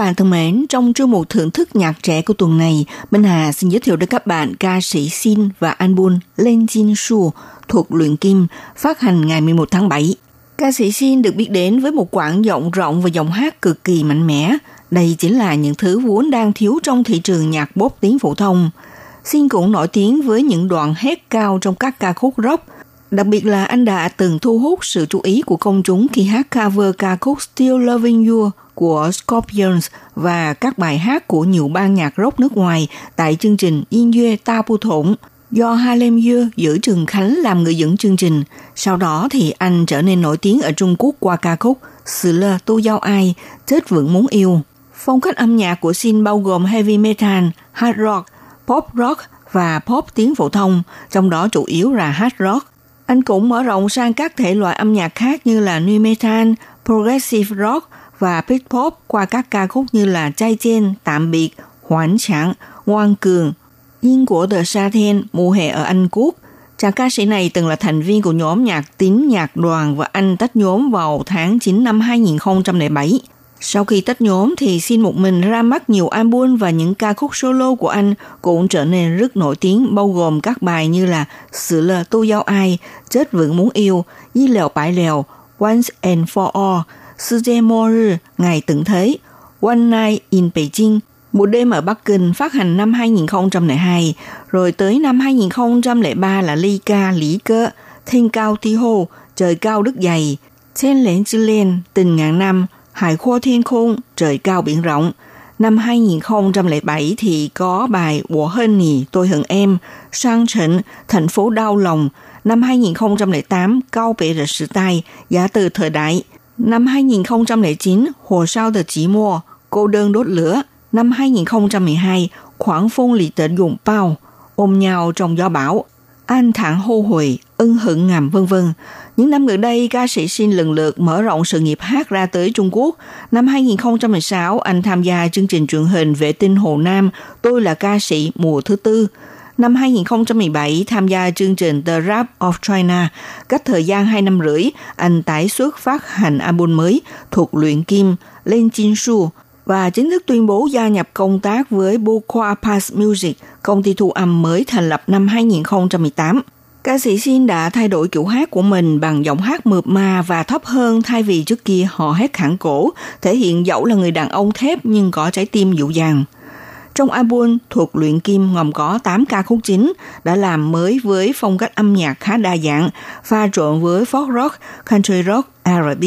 Bạn thân mến, trong chương mục thưởng thức nhạc trẻ của tuần này, Minh Hà xin giới thiệu đến các bạn ca sĩ Xin và album Lên Jin Su thuộc luyện kim phát hành ngày 11 tháng 7. Ca sĩ Xin được biết đến với một quãng giọng rộng và giọng hát cực kỳ mạnh mẽ. Đây chính là những thứ vốn đang thiếu trong thị trường nhạc bốp tiếng phổ thông. Xin cũng nổi tiếng với những đoạn hét cao trong các ca khúc rock, Đặc biệt là anh đã từng thu hút sự chú ý của công chúng khi hát cover ca khúc Still Loving You của Scorpions và các bài hát của nhiều ban nhạc rock nước ngoài tại chương trình Yên Duê Ta Pu Thủng do Harlem Dưa giữ Trường Khánh làm người dẫn chương trình. Sau đó thì anh trở nên nổi tiếng ở Trung Quốc qua ca khúc Sự lơ tu giao ai, chết vẫn muốn yêu. Phong cách âm nhạc của Sin bao gồm heavy metal, hard rock, pop rock và pop tiếng phổ thông, trong đó chủ yếu là hard rock. Anh cũng mở rộng sang các thể loại âm nhạc khác như là new metal, progressive rock và Britpop qua các ca khúc như là Trai Chen, Tạm biệt, Hoãn Chẳng, Ngoan Cường, Yên của The Sa Thiên, Mùa hè ở Anh Quốc. Chàng ca sĩ này từng là thành viên của nhóm nhạc tín nhạc đoàn và anh tách nhóm vào tháng 9 năm 2007. Sau khi tách nhóm thì xin một mình ra mắt nhiều album và những ca khúc solo của anh cũng trở nên rất nổi tiếng bao gồm các bài như là Sự lờ tu giao ai, Chết vững muốn yêu, Di lèo bãi lèo, Once and for all, Sư Dê Mô Rư, Ngày tận thế, One Night in Beijing, Một đêm ở Bắc Kinh phát hành năm 2002, rồi tới năm 2003 là Ly Ca Lý Cơ, Thiên Cao thi Hô, Trời Cao Đức Dày, Trên Lén Chư Lên, Tình Ngàn Năm, Hải Khô Thiên Khung, Trời Cao Biển Rộng. Năm 2007 thì có bài Wo hơn nì, tôi hận em, Sang Trịnh, Thành phố đau lòng. Năm 2008, Cao Bể Rật Sử Tai, Giá từ thời đại. Năm 2009, Hồ sao tờ chỉ mua, Cô đơn đốt lửa. Năm 2012, Khoảng phong lì tệ dụng bao, ôm nhau trong gió bão. An thẳng hô hồi, ân hận ngầm vân vân. Những năm gần đây, ca sĩ Xin lần lượt mở rộng sự nghiệp hát ra tới Trung Quốc. Năm 2016, anh tham gia chương trình truyền hình vệ tinh Hồ Nam Tôi là ca sĩ mùa thứ tư. Năm 2017, tham gia chương trình The Rap of China. Cách thời gian 2 năm rưỡi, anh tái xuất phát hành album mới thuộc luyện kim Lên Chin Su và chính thức tuyên bố gia nhập công tác với Bukwa Pass Music, công ty thu âm mới thành lập năm 2018. Ca sĩ Shin đã thay đổi kiểu hát của mình bằng giọng hát mượt mà và thấp hơn thay vì trước kia họ hát khẳng cổ, thể hiện dẫu là người đàn ông thép nhưng có trái tim dịu dàng. Trong album thuộc luyện kim gồm có 8 ca khúc chính đã làm mới với phong cách âm nhạc khá đa dạng, pha trộn với folk rock, country rock, R&B.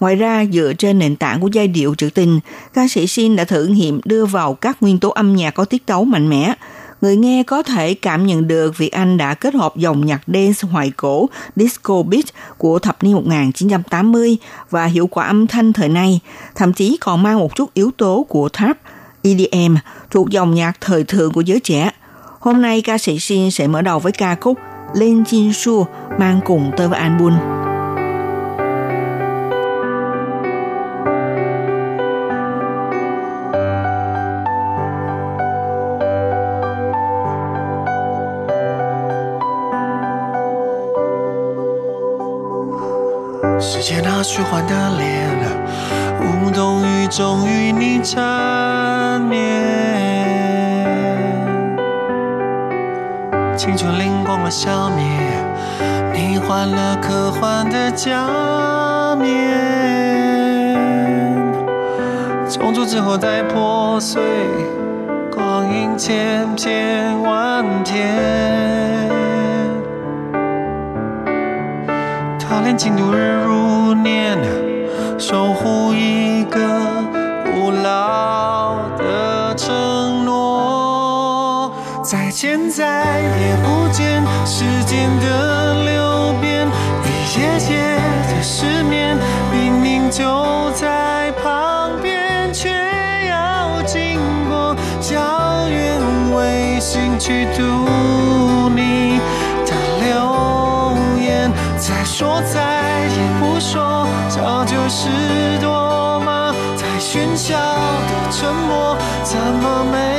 Ngoài ra, dựa trên nền tảng của giai điệu trữ tình, ca sĩ Sin đã thử nghiệm đưa vào các nguyên tố âm nhạc có tiết tấu mạnh mẽ, người nghe có thể cảm nhận được việc anh đã kết hợp dòng nhạc dance hoài cổ disco beat của thập niên 1980 và hiệu quả âm thanh thời nay, thậm chí còn mang một chút yếu tố của trap, EDM thuộc dòng nhạc thời thượng của giới trẻ. Hôm nay ca sĩ Shin sẽ mở đầu với ca khúc Lên Jin Su mang cùng tên với album. 世界那虚幻的脸，无动于衷与你缠绵。 青春灵光了消灭，你换了科幻的假面。重组之后再破碎，光阴千片万天。他连进度日如年，守护时间的流变，一夜夜的失眠，明明就在旁边，却要经过遥远卫星去读你的留言。再。说再也不说，这就是多吗？太喧嚣的沉默，怎么没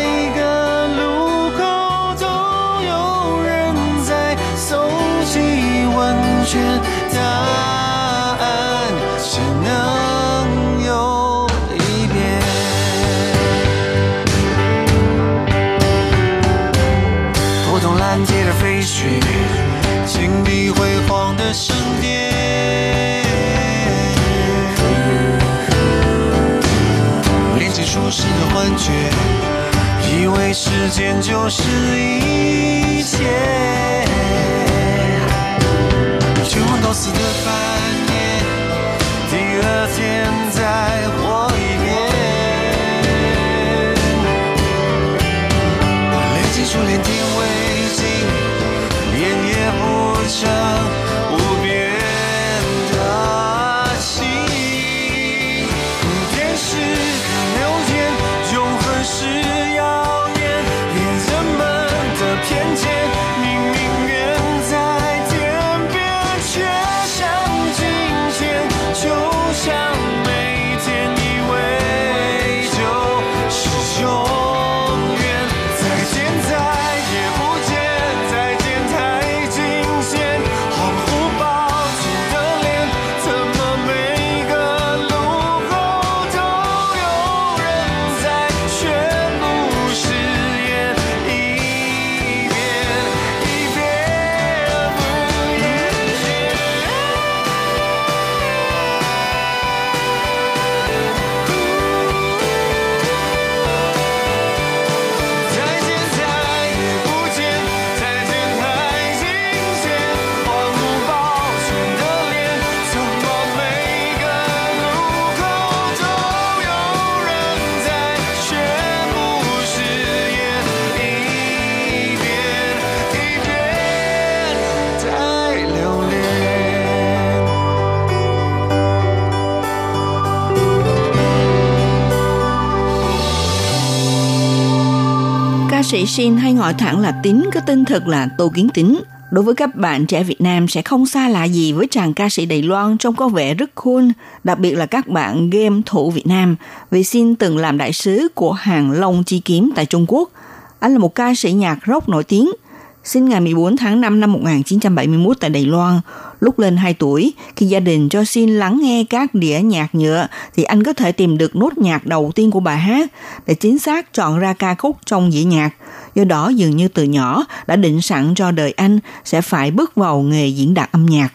时间就是一切。绝望到死的翻页，第二天 Shin hay gọi thẳng là Tín có tên thật là Tô Kiến Tín. Đối với các bạn trẻ Việt Nam sẽ không xa lạ gì với chàng ca sĩ Đài Loan trông có vẻ rất cool, đặc biệt là các bạn game thủ Việt Nam, vì Shin từng làm đại sứ của hàng Long Chi Kiếm tại Trung Quốc. Anh là một ca sĩ nhạc rock nổi tiếng, sinh ngày 14 tháng 5 năm 1971 tại Đài Loan. Lúc lên 2 tuổi, khi gia đình cho Sin lắng nghe các đĩa nhạc nhựa, thì anh có thể tìm được nốt nhạc đầu tiên của bài hát để chính xác chọn ra ca khúc trong dĩa nhạc. Do đó dường như từ nhỏ đã định sẵn cho đời anh sẽ phải bước vào nghề diễn đạt âm nhạc.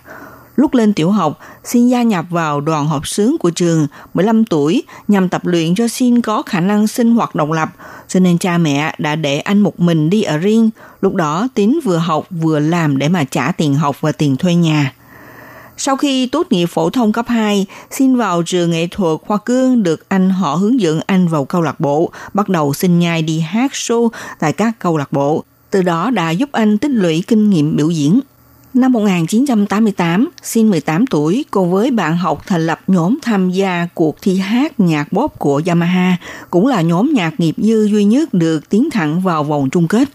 Lúc lên tiểu học, Xin gia nhập vào đoàn hợp xướng của trường 15 tuổi nhằm tập luyện cho Xin có khả năng sinh hoạt độc lập, cho nên cha mẹ đã để anh một mình đi ở riêng. Lúc đó Tín vừa học vừa làm để mà trả tiền học và tiền thuê nhà. Sau khi tốt nghiệp phổ thông cấp 2, xin vào trường nghệ thuật Hoa Cương được anh họ hướng dẫn anh vào câu lạc bộ, bắt đầu xin nhai đi hát show tại các câu lạc bộ. Từ đó đã giúp anh tích lũy kinh nghiệm biểu diễn. Năm 1988, Xin 18 tuổi cùng với bạn học thành lập nhóm tham gia cuộc thi hát nhạc bóp của Yamaha, cũng là nhóm nhạc nghiệp dư duy nhất được tiến thẳng vào vòng chung kết.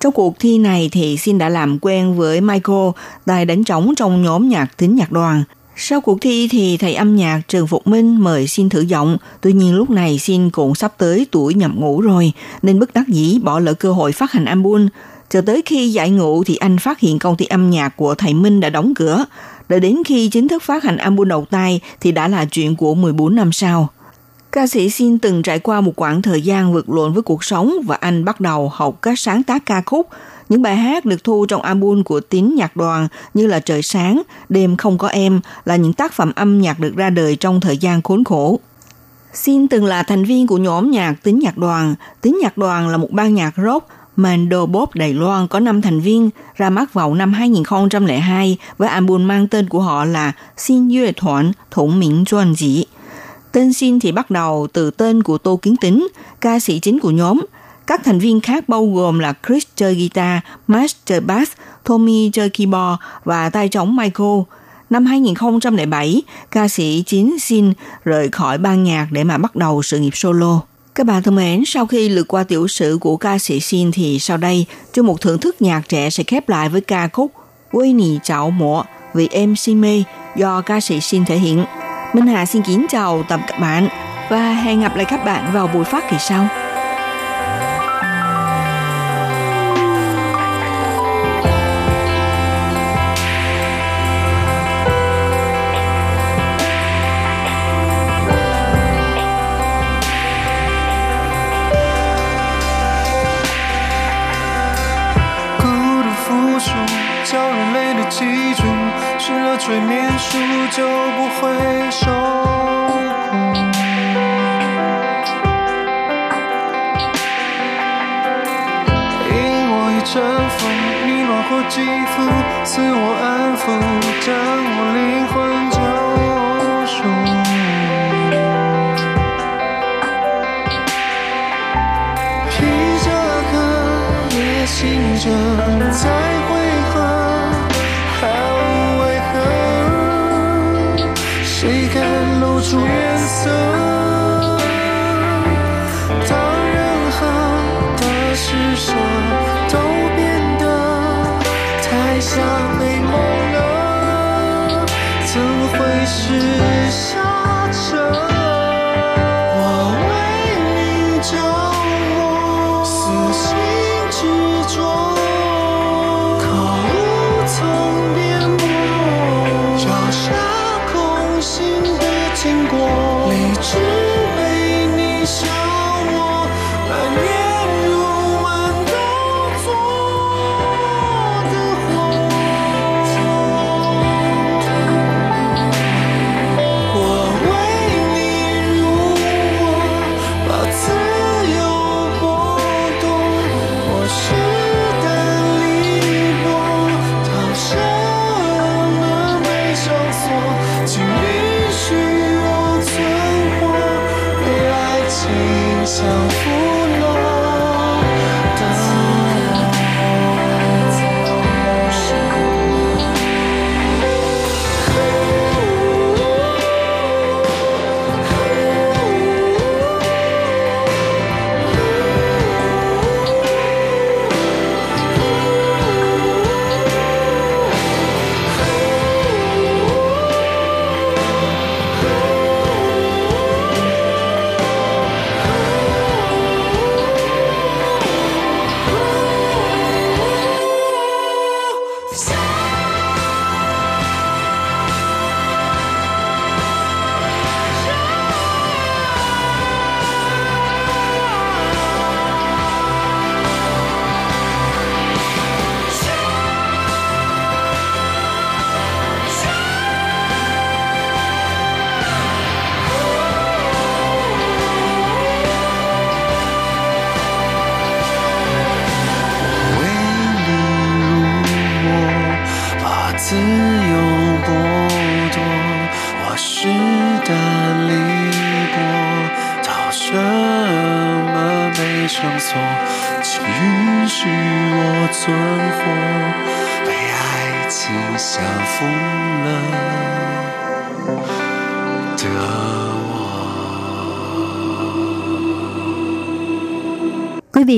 Trong cuộc thi này thì Xin đã làm quen với Michael, tài đánh trống trong nhóm nhạc tính nhạc đoàn. Sau cuộc thi thì thầy âm nhạc Trần Phục Minh mời Xin thử giọng, tuy nhiên lúc này Xin cũng sắp tới tuổi nhập ngũ rồi, nên bất đắc dĩ bỏ lỡ cơ hội phát hành album. Cho tới khi giải ngụ thì anh phát hiện công ty âm nhạc của thầy Minh đã đóng cửa. Đợi đến khi chính thức phát hành album đầu tay thì đã là chuyện của 14 năm sau. Ca sĩ Xin từng trải qua một quãng thời gian vượt lộn với cuộc sống và anh bắt đầu học các sáng tác ca khúc. Những bài hát được thu trong album của tín nhạc đoàn như là Trời sáng, Đêm không có em là những tác phẩm âm nhạc được ra đời trong thời gian khốn khổ. Xin từng là thành viên của nhóm nhạc Tín Nhạc Đoàn. Tín Nhạc Đoàn là một ban nhạc rock Mando Bob Đài Loan có 5 thành viên, ra mắt vào năm 2002 với album mang tên của họ là Xin Yue Thuận Thủng Miễn Chuan Dĩ. Tên Xin thì bắt đầu từ tên của Tô Kiến Tính, ca sĩ chính của nhóm. Các thành viên khác bao gồm là Chris chơi guitar, Max chơi bass, Tommy chơi keyboard và tay trống Michael. Năm 2007, ca sĩ chính Xin rời khỏi ban nhạc để mà bắt đầu sự nghiệp solo. Các bạn thân mến, sau khi lượt qua tiểu sử của ca sĩ Xin thì sau đây, chương một thưởng thức nhạc trẻ sẽ khép lại với ca khúc Quê Nì Chảo Mộ vì em si mê do ca sĩ Xin thể hiện. Minh Hà xin kính chào tạm các bạn và hẹn gặp lại các bạn vào buổi phát kỳ sau. 睡眠术就不会受苦。因我已征服你暖和肌肤，赐我安抚，将